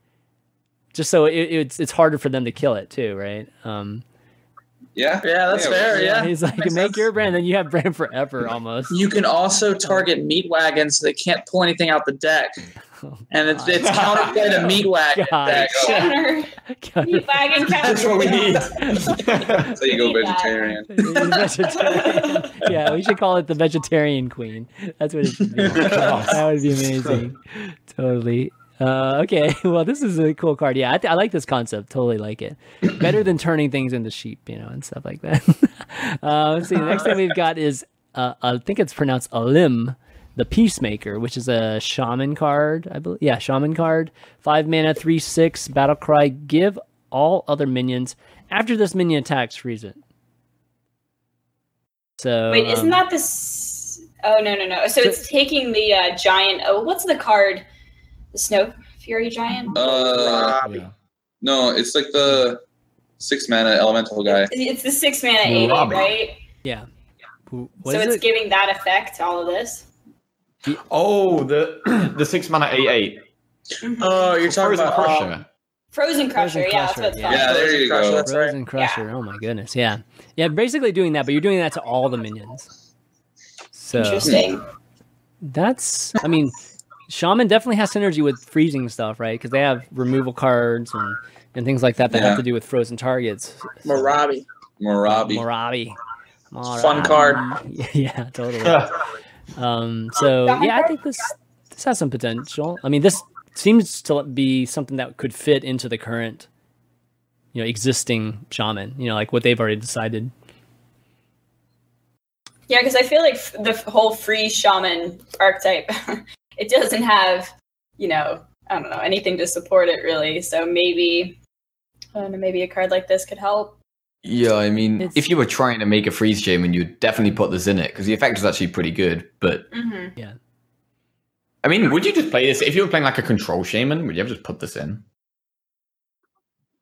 Just so it, it's it's harder for them to kill it too, right? Um Yeah. Yeah, that's fair. Yeah. He's like, Makes make sense. your Brann, then you have Brann forever almost. You can also target meat wagons so they can't pull anything out the deck. Oh, And it's, it's counterplay to meat wagon God. deck. counter. Meat wagon counter. That's what we need. So you go vegetarian. vegetarian. yeah, we should call it the vegetarian queen. That's what it should be. that would be amazing. Totally. Uh, okay, well, this is a cool card. Yeah, I, th- I like this concept. Totally like it. Better than turning things into sheep, you know, and stuff like that. uh, let's see. The next thing we've got is uh, I think it's pronounced Alim, the Peacemaker, which is a shaman card. I believe. Yeah, shaman card. Five mana, three six. Battle cry. Give all other minions after this minion attacks freeze it. So Wait, isn't um, that this? Oh no no no! So it's taking the uh, giant. Oh, what's the card? The Snow Fury Giant. Uh, Yeah. no, it's like the six mana elemental guy. It's the six mana eight, Robbie. right? Yeah. What so it's it? giving that effect to all of this. Oh, the the six mana eight eight. Oh, you're talking Frozen about Crusher. um, Frozen Crusher, Frozen yeah, Crusher, that's what it's yeah. called. Yeah, there you Crusher, go. That's right. Frozen Crusher. Oh my goodness. Yeah. Yeah, basically doing that, but you're doing that to all the minions. So Interesting. that's I mean, Shaman definitely has synergy with freezing stuff, right? Because they have removal cards and, and things like that that Yeah. have to do with frozen targets. Moorabi. Moorabi. Moorabi. Fun card. Yeah, totally. Um, so yeah, I think this this has some potential. I mean, this seems to be something that could fit into the current, you know, existing shaman. You know, like what they've already decided. Yeah, because I feel like f- the f- whole free shaman archetype, it doesn't have, you know, I don't know, anything to support it really. So maybe, I don't know, maybe a card like this could help. Yeah, I mean, It's- if you were trying to make a freeze shaman, you'd definitely put this in it because the effect is actually pretty good. But hmm I mean, would you just play this if you were playing like a control shaman? Would you ever just put this in?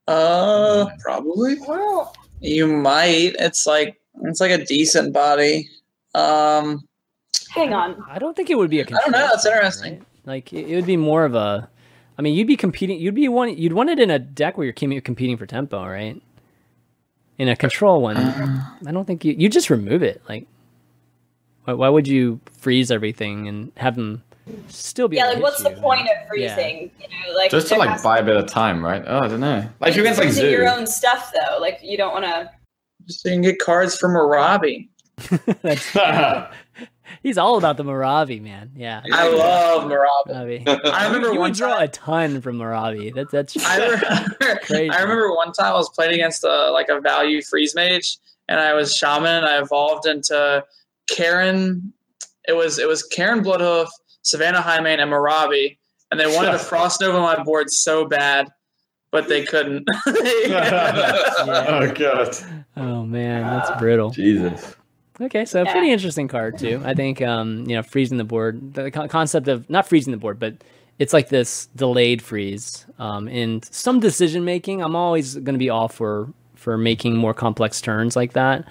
Uh, Probably. Well, you might. It's like it's like a decent body. Um, hang on. I don't think it would be a. don't know, control it's interesting. right? Like it, it would be more of a. I mean, you'd be competing. You'd be one. You'd want it in a deck where you're competing for tempo, right? In a control one, uh-huh. I don't think you. You just remove it. Like, why, why would you freeze everything and have them still be? Yeah, able like to what's hit the point of freezing? You know, like Just to like buy a bit of time, right? Oh, I don't know. Like you're against like freezing Zoo, your own stuff though. Like you don't want to. just so you can get cards from Moorabi. That's- He's all about the Moorabi, man. Yeah. I love Moorabi. Moorabi. I remember you one would draw time. a ton from Moorabi. That's that's I remember, Crazy. I remember one time I was playing against a like a value freeze mage, and I was shaman. And I evolved into Cairne. It was it was Cairne Bloodhoof, Savannah Highmane, and Moorabi, and they wanted to frost over my board so bad, but they couldn't. oh god, oh man, that's brittle. Jesus. Okay, so Yeah. pretty interesting card too. I think um, you know freezing the board, the co- concept of not freezing the board, but it's like this delayed freeze. Um, and some decision making, I'm always going to be all for for making more complex turns like that.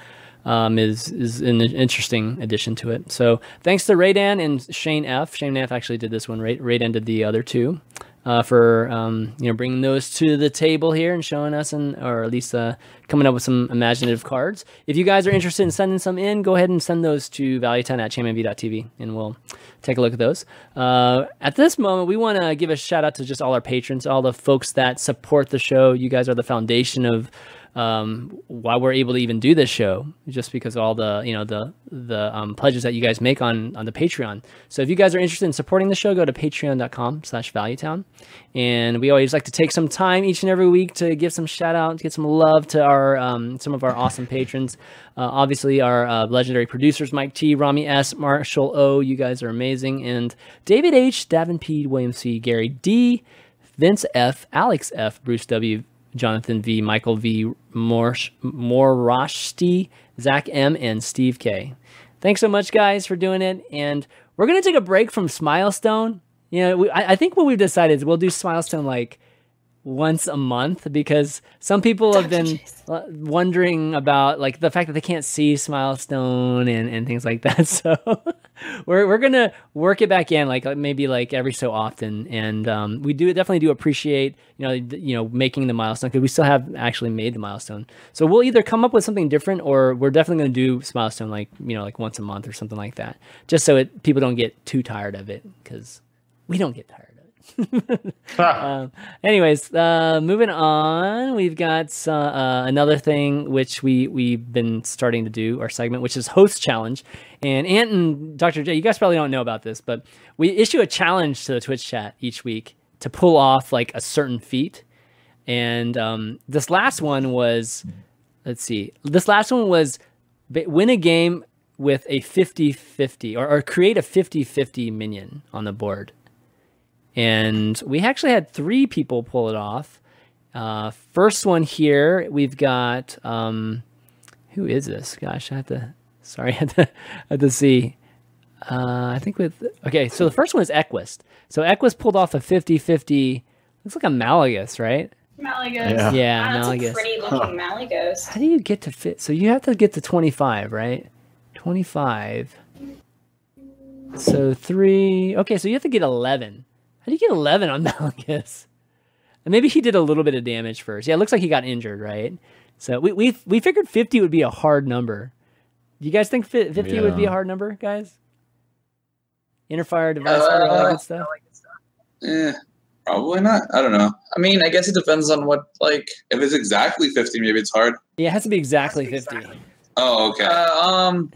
um, is is an interesting addition to it. So thanks to Raydan and Shane F. Shane F. actually did this one. Ray, Raydan did the other two. Uh, for um, you know bringing those to the table here and showing us and or at least uh, coming up with some imaginative cards. If you guys are interested in sending some in, go ahead and send those to valuetown at chanmanv.tv and we'll take a look at those. Uh, at this moment, we want to give a shout out to just all our patrons, all the folks that support the show. You guys are the foundation of um, why we're able to even do this show, just because all the you know the the um, pledges that you guys make on on the Patreon. So if you guys are interested in supporting the show, go to patreon.com/slash valuetown, and we always like to take some time each and every week to give some shout out, to get some love to our um, some of our awesome patrons. Uh, obviously, our uh, legendary producers Mike T, Rami S, Marshall O, you guys are amazing, and David H, Davin P, William C, Gary D. Vince F, Alex F, Bruce W, Jonathan V, Michael V, Morashti, Zach M, and Steve K. Thanks so much, guys, for doing it. And we're gonna take a break from Smilestone. You know, we, I, I think what we've decided is we'll do Smilestone like once a month because some people have been wondering about like the fact that they can't see Smilestone and, and things like that. So we're we're gonna work it back in like maybe like every so often, and um, we do definitely do appreciate you know you know making the milestone because we still have actually made the milestone. So we'll either come up with something different or we're definitely gonna do Smilestone like you know like once a month or something like that, just so it people don't get too tired of it because we don't get tired. Um, anyways, uh, moving on, we've got uh, uh, another thing which we we've been starting to do our segment, which is host challenge. And Ant and Dr. J, you guys probably don't know about this, but we issue a challenge to the Twitch chat each week to pull off like a certain feat. And um, this last one was, let's see, this last one was win a game with a 50 50 or, or create a 50 50 minion on the board and we actually had three people pull it off. Uh, first one here, we've got um, who is this? Gosh, I have to. Sorry, I had to, I have to see. Uh, I think with okay, so the first one is Equist. So Equist pulled off a 50-50. Looks like a Malygos, right? Malygos. Yeah, yeah Wow, that's a pretty looking Malygos. How do you get to fit? So you have to get to 25, right? 25. So three. Okay, so you have to get 11. How do you get 11 on Malygos? And maybe he did a little bit of damage first. Yeah, it looks like he got injured, right? So we we we figured 50 would be a hard number. Do you guys think fi- 50 would be a hard number, guys? Interfire device, all that Uh, good stuff. Eh, probably not. I don't know. I mean, I guess it depends on what like. If it's exactly 50, maybe it's hard. Yeah, it has to be exactly 50. Oh, okay. Uh, um,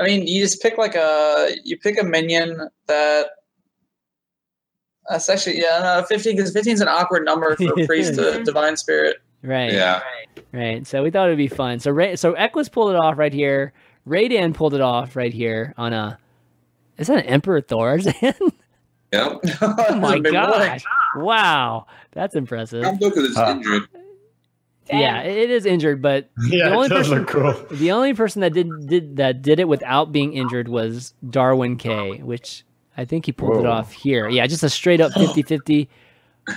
I mean, you just pick like a you pick a minion that. That's actually yeah, no, fifteen because fifteen is an awkward number for a priest to mm-hmm. divine spirit. Right. yeah. Right. So we thought it'd be fun. So Ray, so Equus pulled it off right here. Raydan pulled it off right here on a. Is that an Emperor Thaurissan? Yep. oh my gosh! Wow, that's impressive. I'm because it's Huh. injured. Damn. Yeah, it is injured, but Yeah, The only it does person- look cool. the only person that did did that did it without being injured was Darwin K, which I think he pulled it off here. Yeah, just a straight up 50-50.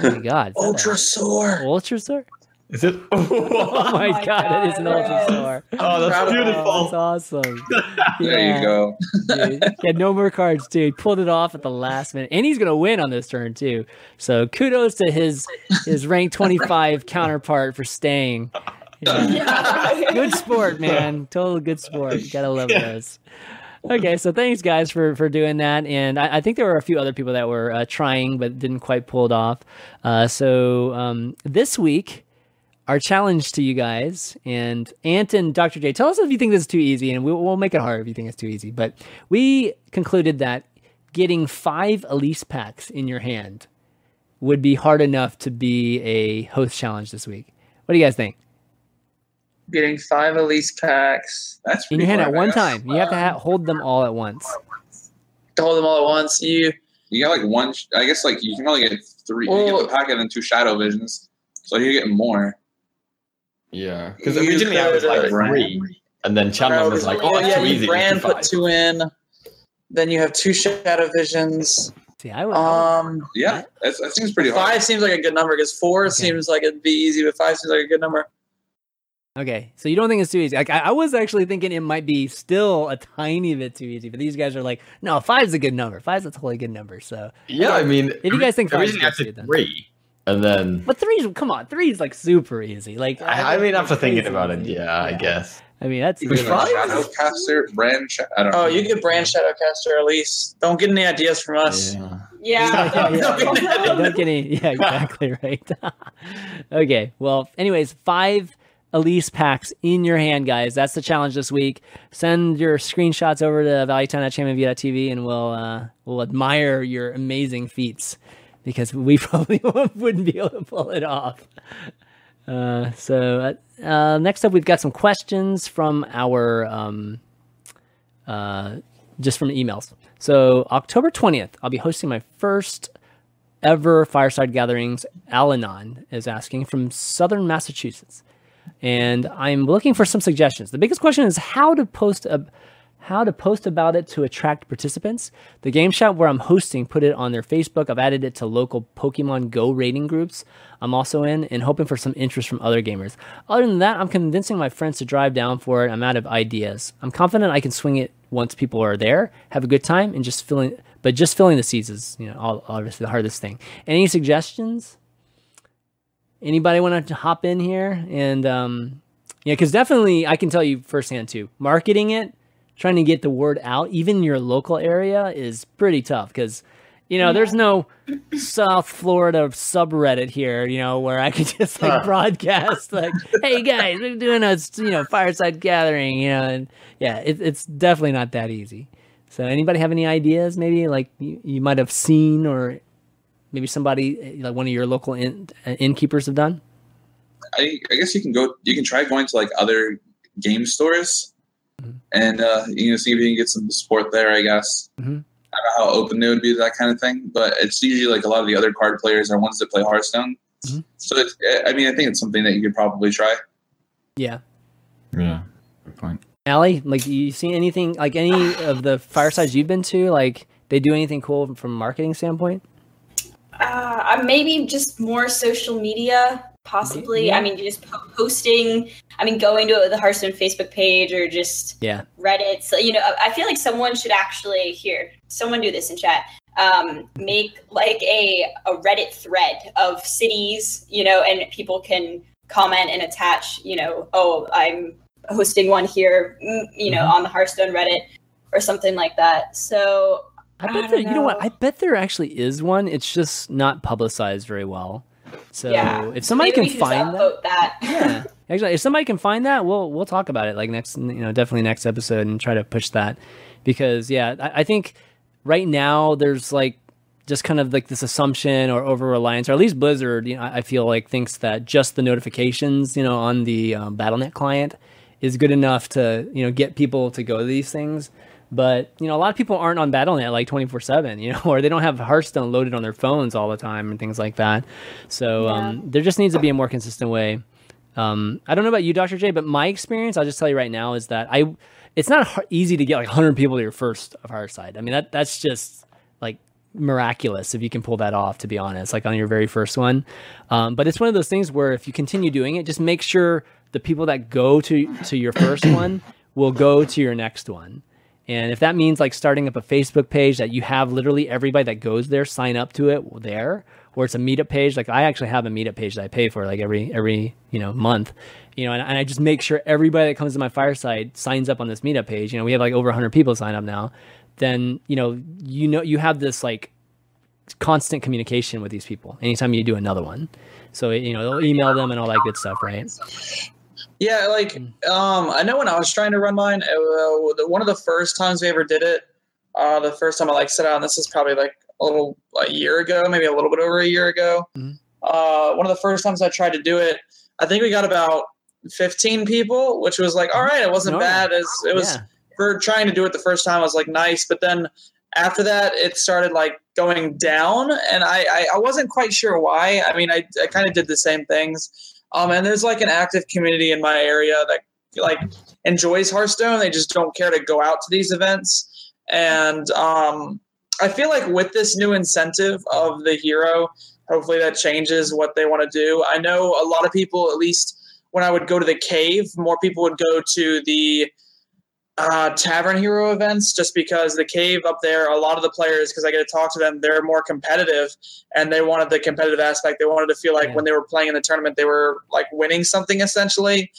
Oh my god! is that a- Ultrasaur. Ultra Star? Is it? Oh my, oh my god, it is an God, Ultra wow. Oh, that's Proud of- beautiful. That's awesome. There Yeah. you go. dude. He had no more cards too. He pulled it off at the last minute, and he's gonna win on this turn too. So kudos to his his rank twenty five counterpart for staying. Yeah. Good sport, man. Total good sport. Gotta love those. Okay, so thanks guys for for doing that, and I, I think there were a few other people that were uh, trying but didn't quite pull it off. Uh, so um, this week, our challenge to you guys and Ant and Dr. J, tell us if you think this is too easy, and we'll, we'll make it hard if you think it's too easy. But we concluded that getting five Elise packs in your hand would be hard enough to be a host challenge this week. What do you guys think? Getting five Elise packs That's In pretty your hand at one time. You have to ha- hold them all at once. to hold them all at once. You You got like one. sh- I guess like you can only get three. you Well- get the packet and two shadow visions, so you get more. Yeah, because originally I was like three, and then Chandler was like, "Oh, yeah, too easy." Brann put two in. Then you have two shadow visions. See, I would. Um, Yeah, that's, that seems pretty five hard. seems like a good number because four Okay. seems like it'd be easy, but five seems like a good number. Okay, so you don't think it's too easy? Like I, I, was actually thinking it might be still a tiny bit too easy, but these guys are like, no, five's a good number. Five's a totally good number. So yeah, I mean, if you guys think five, three, and then but three's come on, three's like super easy. Like I, I mean, after thinking about it, yeah, yeah, I guess. I mean, that's even like Shadowcaster, Brann. I don't. Oh, know. you could Brann Shadowcaster at least. Don't get any ideas from us. Yeah. Yeah. yeah, yeah. don't get any. Yeah, exactly right. okay. Well, anyways, five Elise packs in your hand, guys. That's the challenge this week. Send your screenshots over to valleytown.chanmanv.tv and we'll uh, we'll admire your amazing feats because we probably wouldn't be able to pull it off. Uh, so uh, uh, next up, we've got some questions from our um, uh, just from emails. So October twentieth, I'll be hosting my first ever fireside gatherings. Alanon is asking from Southern Massachusetts and I'm looking for some suggestions. The biggest question is how to post a how to post about it to attract participants. The game shop where I'm hosting put it on their Facebook. I've added it to local Pokemon Go rating groups I'm also in and hoping for some interest from other gamers. Other than that, I'm convincing my friends to drive down for it. I'm out of ideas. I'm confident I can swing it once people are there, have a good time, and just filling. But just filling the seats is, you know, obviously the hardest thing. Any suggestions? Anybody want to hop in here and um, yeah, because definitely I can tell you firsthand too. Marketing it, trying to get the word out, even your local area, is pretty tough because you know, yeah. there's no South Florida subreddit here, you know, where I could just like broadcast like, "Hey guys, we're doing a you know fireside gathering," you know, and yeah, it, it's definitely not that easy. So, anybody have any ideas? Maybe like you, you might have seen or maybe somebody like one of your local inn, uh, innkeepers have done? I, I, guess you can go. You can try going to like other game stores, mm-hmm. and uh, you know see if you can get some support there. I guess. Mm-hmm. I don't know how open they would be to that kind of thing, but it's usually like a lot of the other card players are ones that play Hearthstone. Mm-hmm. So it's, I mean, I think it's something that you could probably try. Yeah. Yeah. Good point. Allie, like you seen anything like any of the firesides you've been to? Like they do anything cool from a marketing standpoint? Uh, maybe just more social media, possibly. Yeah. I mean, just posting. I mean, going to the Hearthstone Facebook page or just yeah Reddit. So you know, I feel like someone should actually here. Someone do this in chat. Um, make like a a Reddit thread of cities, you know, and people can comment and attach. You know, oh, I'm hosting one here, mm, you know, mm-hmm. on the Hearthstone Reddit or something like that. So I bet I there, you know what? I bet there actually is one. It's just not publicized very well. So yeah. if somebody Maybe can find that, that. yeah, actually, if somebody can find that, we'll we'll talk about it like next, you know, definitely next episode and try to push that because yeah, I, I think right now there's like just kind of like this assumption or over reliance, or at least Blizzard, you know, I feel like thinks that just the notifications, you know, on the um, BattleNet client is good enough to you know get people to go to these things. But you know, a lot of people aren't on BattleNet like twenty four seven, you know, or they don't have Hearthstone loaded on their phones all the time and things like that. So yeah. um, there just needs to be a more consistent way. Um, I don't know about you, Dr. J, but my experience, I'll just tell you right now, is that I it's not easy to get like hundred people to your first Fireside. I mean, that that's just like miraculous if you can pull that off. To be honest, like on your very first one. Um, but it's one of those things where if you continue doing it, just make sure the people that go to to your first one will go to your next one. And if that means like starting up a Facebook page that you have literally everybody that goes there sign up to it there, or it's a meetup page, like I actually have a meetup page that I pay for like every every you know month, you know, and, and I just make sure everybody that comes to my fireside signs up on this meetup page. You know, we have like over 100 people sign up now. Then you know you know you have this like constant communication with these people anytime you do another one. So you know they'll email them and all that good stuff, right? Yeah, like mm. um, I know when I was trying to run mine, uh, one of the first times we ever did it, uh, the first time I like set out, and this is probably like a little a year ago, maybe a little bit over a year ago. Mm-hmm. Uh, one of the first times I tried to do it, I think we got about 15 people, which was like, all right, it wasn't no. bad as it was yeah. for trying to do it the first time. I was like, nice, but then after that, it started like going down, and I I, I wasn't quite sure why. I mean, I I kind of did the same things. Um, and there's like an active community in my area that like enjoys Hearthstone. They just don't care to go out to these events. And um, I feel like with this new incentive of the hero, hopefully that changes what they want to do. I know a lot of people, at least when I would go to the cave, more people would go to the uh, Tavern Hero events just because the cave up there, a lot of the players, because I get to talk to them, they're more competitive and they wanted the competitive aspect. They wanted to feel like Yeah. when they were playing in the tournament, they were like winning something essentially.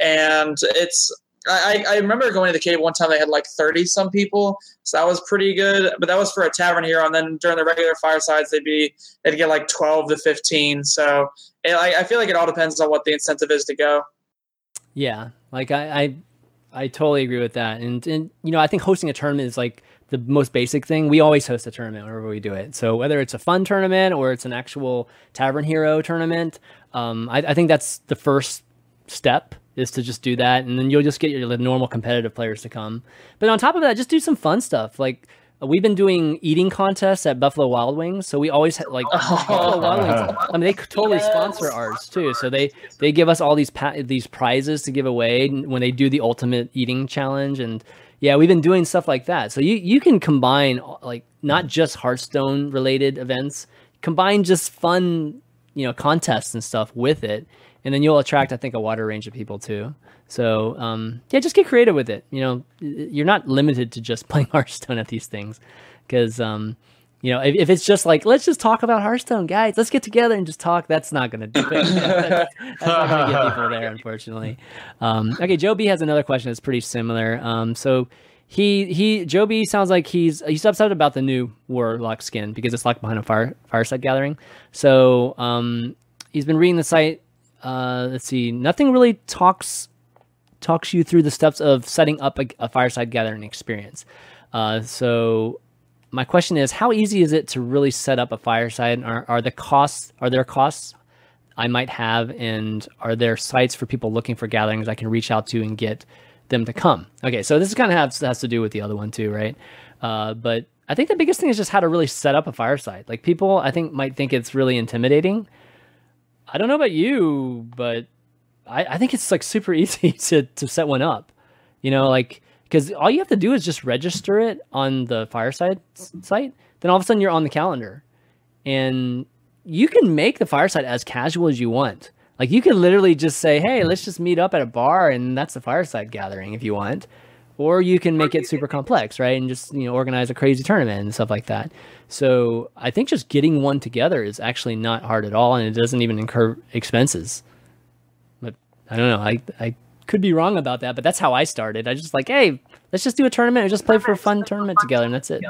And it's, I, I remember going to the cave one time, they had like 30 some people. So that was pretty good. But that was for a Tavern Hero. And then during the regular firesides, they'd be, they'd get like 12 to 15. So it, I, I feel like it all depends on what the incentive is to go. Yeah, like I, I, I totally agree with that. And and you know, I think hosting a tournament is like the most basic thing. We always host a tournament whenever we do it. So whether it's a fun tournament or it's an actual Tavern Hero tournament, um, I, I think that's the first step is to just do that, and then you'll just get your normal competitive players to come. But on top of that, just do some fun stuff like. We've been doing eating contests at Buffalo Wild Wings, so we always like oh. Buffalo Wild Wings. I mean, they totally Yes. sponsor ours too. So they they give us all these pa- these prizes to give away when they do the ultimate eating challenge, and yeah, we've been doing stuff like that. So you you can combine like not just Hearthstone related events, combine just fun you know contests and stuff with it, and then you'll attract I think a wider range of people too. So um, yeah, just get creative with it. You know, you're not limited to just playing Hearthstone at these things, because um, you know if, if it's just like let's just talk about Hearthstone, guys, let's get together and just talk. That's not to do it. that's, that's not to get people there, unfortunately. Um, okay, Joe B has another question that's pretty similar. Um, so he he Joe B sounds like he's he's upset about the new Warlock skin because it's locked behind a fire fireside gathering. So um, he's been reading the site. Uh, let's see, nothing really talks talks you through the steps of setting up a, a fireside gathering experience. Uh, so my question is, how easy is it to really set up a fireside? Are, are the costs? Are there costs I might have, and are there sites for people looking for gatherings I can reach out to and get them to come? Okay, so this kind of has, has to do with the other one too, right? Uh, but I think the biggest thing is just how to really set up a fireside. Like people, I think might think it's really intimidating. I don't know about you, but I, I think it's like super easy to to set one up. You know, like because all you have to do is just register it on the fireside site. Then all of a sudden you're on the calendar, and you can make the fireside as casual as you want. Like you can literally just say, "Hey, let's just meet up at a bar," and that's the fireside gathering if you want. Or you can make it super complex, right? And just you know organize a crazy tournament and stuff like that. So I think just getting one together is actually not hard at all, and it doesn't even incur expenses. But I don't know. I I could be wrong about that, but that's how I started. I just like, hey, let's just do a tournament and just play for a fun tournament together, and that's it.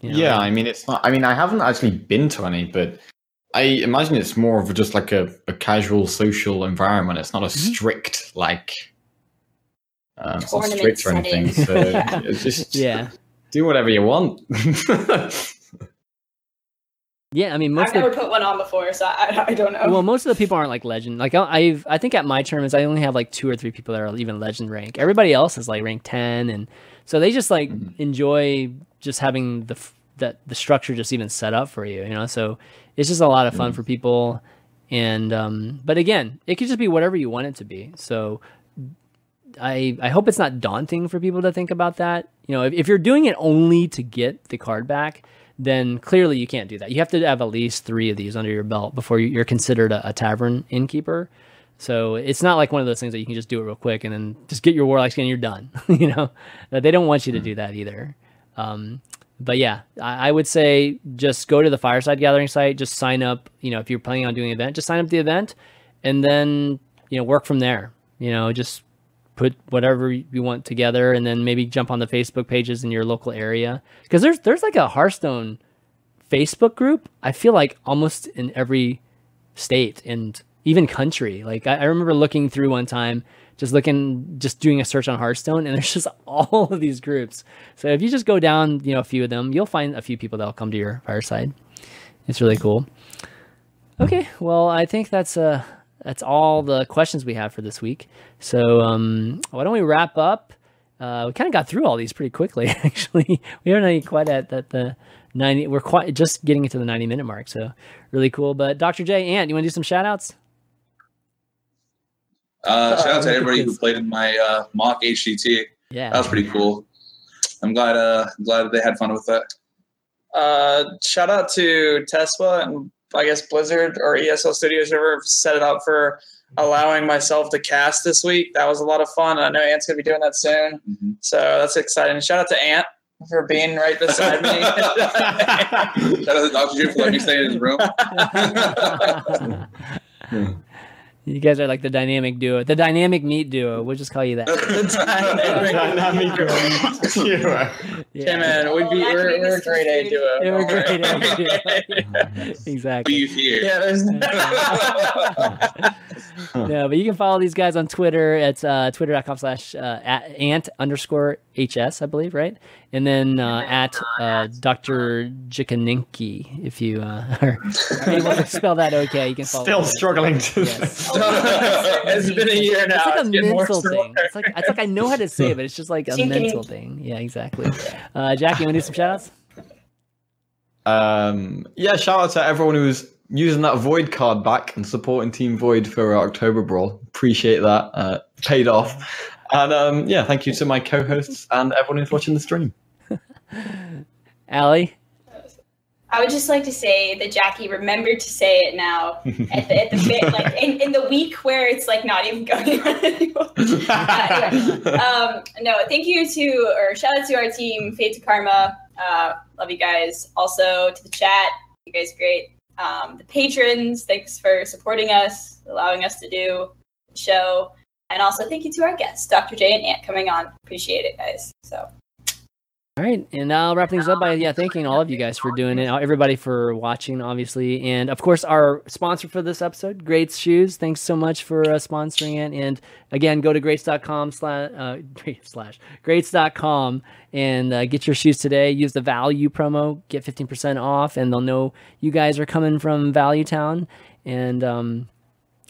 You know? Yeah, I mean, it's not. I mean, I haven't actually been to any, but I imagine it's more of just like a, a casual social environment. It's not a Mm-hmm. strict like. It's not Tournament strict or anything. So it's just yeah, do whatever you want. yeah. I mean, most I've of the never put one on before, so I, I don't know. well, most of the people aren't like legend. Like I- I've, I think at my tournaments, I only have like two or three people that are even legend rank. Everybody else is like rank ten, and so they just like enjoy just having the that the structure just even set up for you. You know, so it's just a lot of fun for people. And um, but again, it could just be whatever you want it to be. So I I hope it's not daunting for people to think about that. You know, if, if you're doing it only to get the card back, then clearly you can't do that. You have to have at least three of these under your belt before you- you're considered a, a tavern innkeeper. So it's not like one of those things that you can just do it real quick and then just get your warlock skin and you're done. you know, they don't want you to do that either. Um, but yeah, I, I would say just go to the fireside gathering site, just sign up. You know, if you're planning on doing an event, just sign up the event, and then you know work from there. You know, just put whatever you want together, and then maybe jump on the Facebook pages in your local area because there's there's like a Hearthstone Facebook group. I feel like almost in every state and even country. Like I, I remember looking through one time, just looking, just doing a search on Hearthstone, and there's just all of these groups. So if you just go down, you know, a few of them, you'll find a few people that'll come to your fireside. It's really cool. Okay, well, I think that's uh that's all the questions we have for this week. So um, why don't we wrap up? Uh, we kind of got through all these pretty quickly, actually. We aren't quite at that the ninety. We're quite just getting into the ninety minute mark, so really cool. But Dr. J, Ant, you want to do some shout outs? Uh, shout out to everybody who played in my uh, mock HCT. Yeah. That was pretty cool. I'm glad. Uh, glad they had fun with that. Uh, shout out to Tesla and I guess Blizzard or ESL Studios whoever set it up for allowing myself to cast this week. That was a lot of fun. I know Ant's gonna be doing that soon, Mhm. so that's exciting. Shout out to Ant for being right beside me. Shout out to Dr. Drew for letting me stay in his room. you guys are like the dynamic duo, the dynamic meat duo. We'll just call you that. Dynamic duo. Yeah, man, we'd be Well, we're, we're a great A Food. duo. They were great A duo. exactly. Beef here. yeah, there's no, but you can follow these guys on Twitter. It's uh, twitter.com slash uh, ant underscore HS, I believe, right? And then uh, at uh, Dr. Jikaninki, if you uh, are able to spell that okay, you can follow Still struggling to. Yes. it's been a year now. It's like a getting worse mental thing. It's like, it's like I know how to say it, but it's just like a Jikaninki. mental thing. Yeah, exactly. Uh, Jackie, you want to do some shout outs? Um, yeah, shout out to everyone who's using that Void card back and supporting Team Void for our October Brawl. Appreciate that. Uh, paid off. And um, yeah, thank you to my co-hosts and everyone who's watching the stream. Allie? I would just like to say that Jackie remembered to say it now at the, at the bit, like in, in the week where it's like not even going on anymore. Uh, anyway, um, no, thank you to or shout out to our team, Fate to Karma. Uh, love you guys. Also to the chat, you guys are great. Um, the patrons, thanks for supporting us, allowing us to do the show, and also thank you to our guests, Dr. J and Ant, coming on. Appreciate it, guys. So. All right, and I'll wrap things up by yeah thanking all of you guys for doing it, everybody for watching, obviously, and of course our sponsor for this episode, Greats Shoes. Thanks so much for uh, sponsoring it, and again, go to greats.com slash uh, slash greats.com and uh, get your shoes today. Use the value promo, get fifteen percent off, and they'll know you guys are coming from Value Town, and um,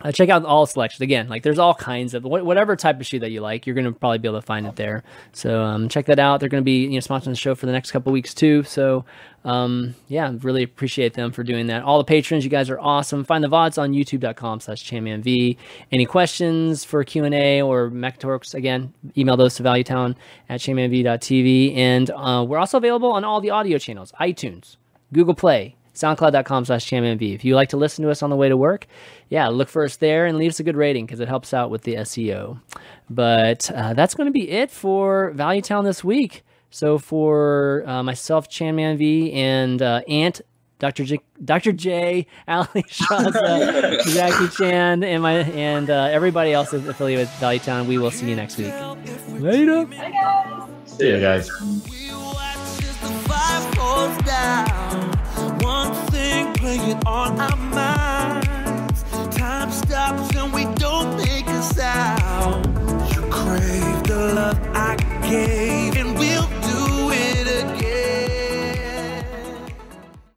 uh, check out all selections again. Like there's all kinds of wh- whatever type of shoe that you like, you're gonna probably be able to find it there. So um, check that out. They're gonna be you know sponsoring the show for the next couple weeks too. So um, yeah, really appreciate them for doing that. All the patrons, you guys are awesome. Find the vods on YouTube.com/slash ChanmanV. Any questions for Q and A or Mekkatorque's again? Email those to ValueTown at ChanmanV.tv, and uh, we're also available on all the audio channels: iTunes, Google Play, soundcloud.com slash chanmanv. If you like to listen to us on the way to work, yeah, look for us there and leave us a good rating because it helps out with the SEO. But uh, that's going to be it for Value Town this week. So for uh, myself, Chanman V, and uh, Ant, Dr. J, Dr. J, Ali Shaza, Jackie Chan, and my and uh, everybody else is affiliated with Value Town, we will see you next week. Later. See you guys. One thing playing on our minds. Time stops and we don't make a sound. You crave the love I gave.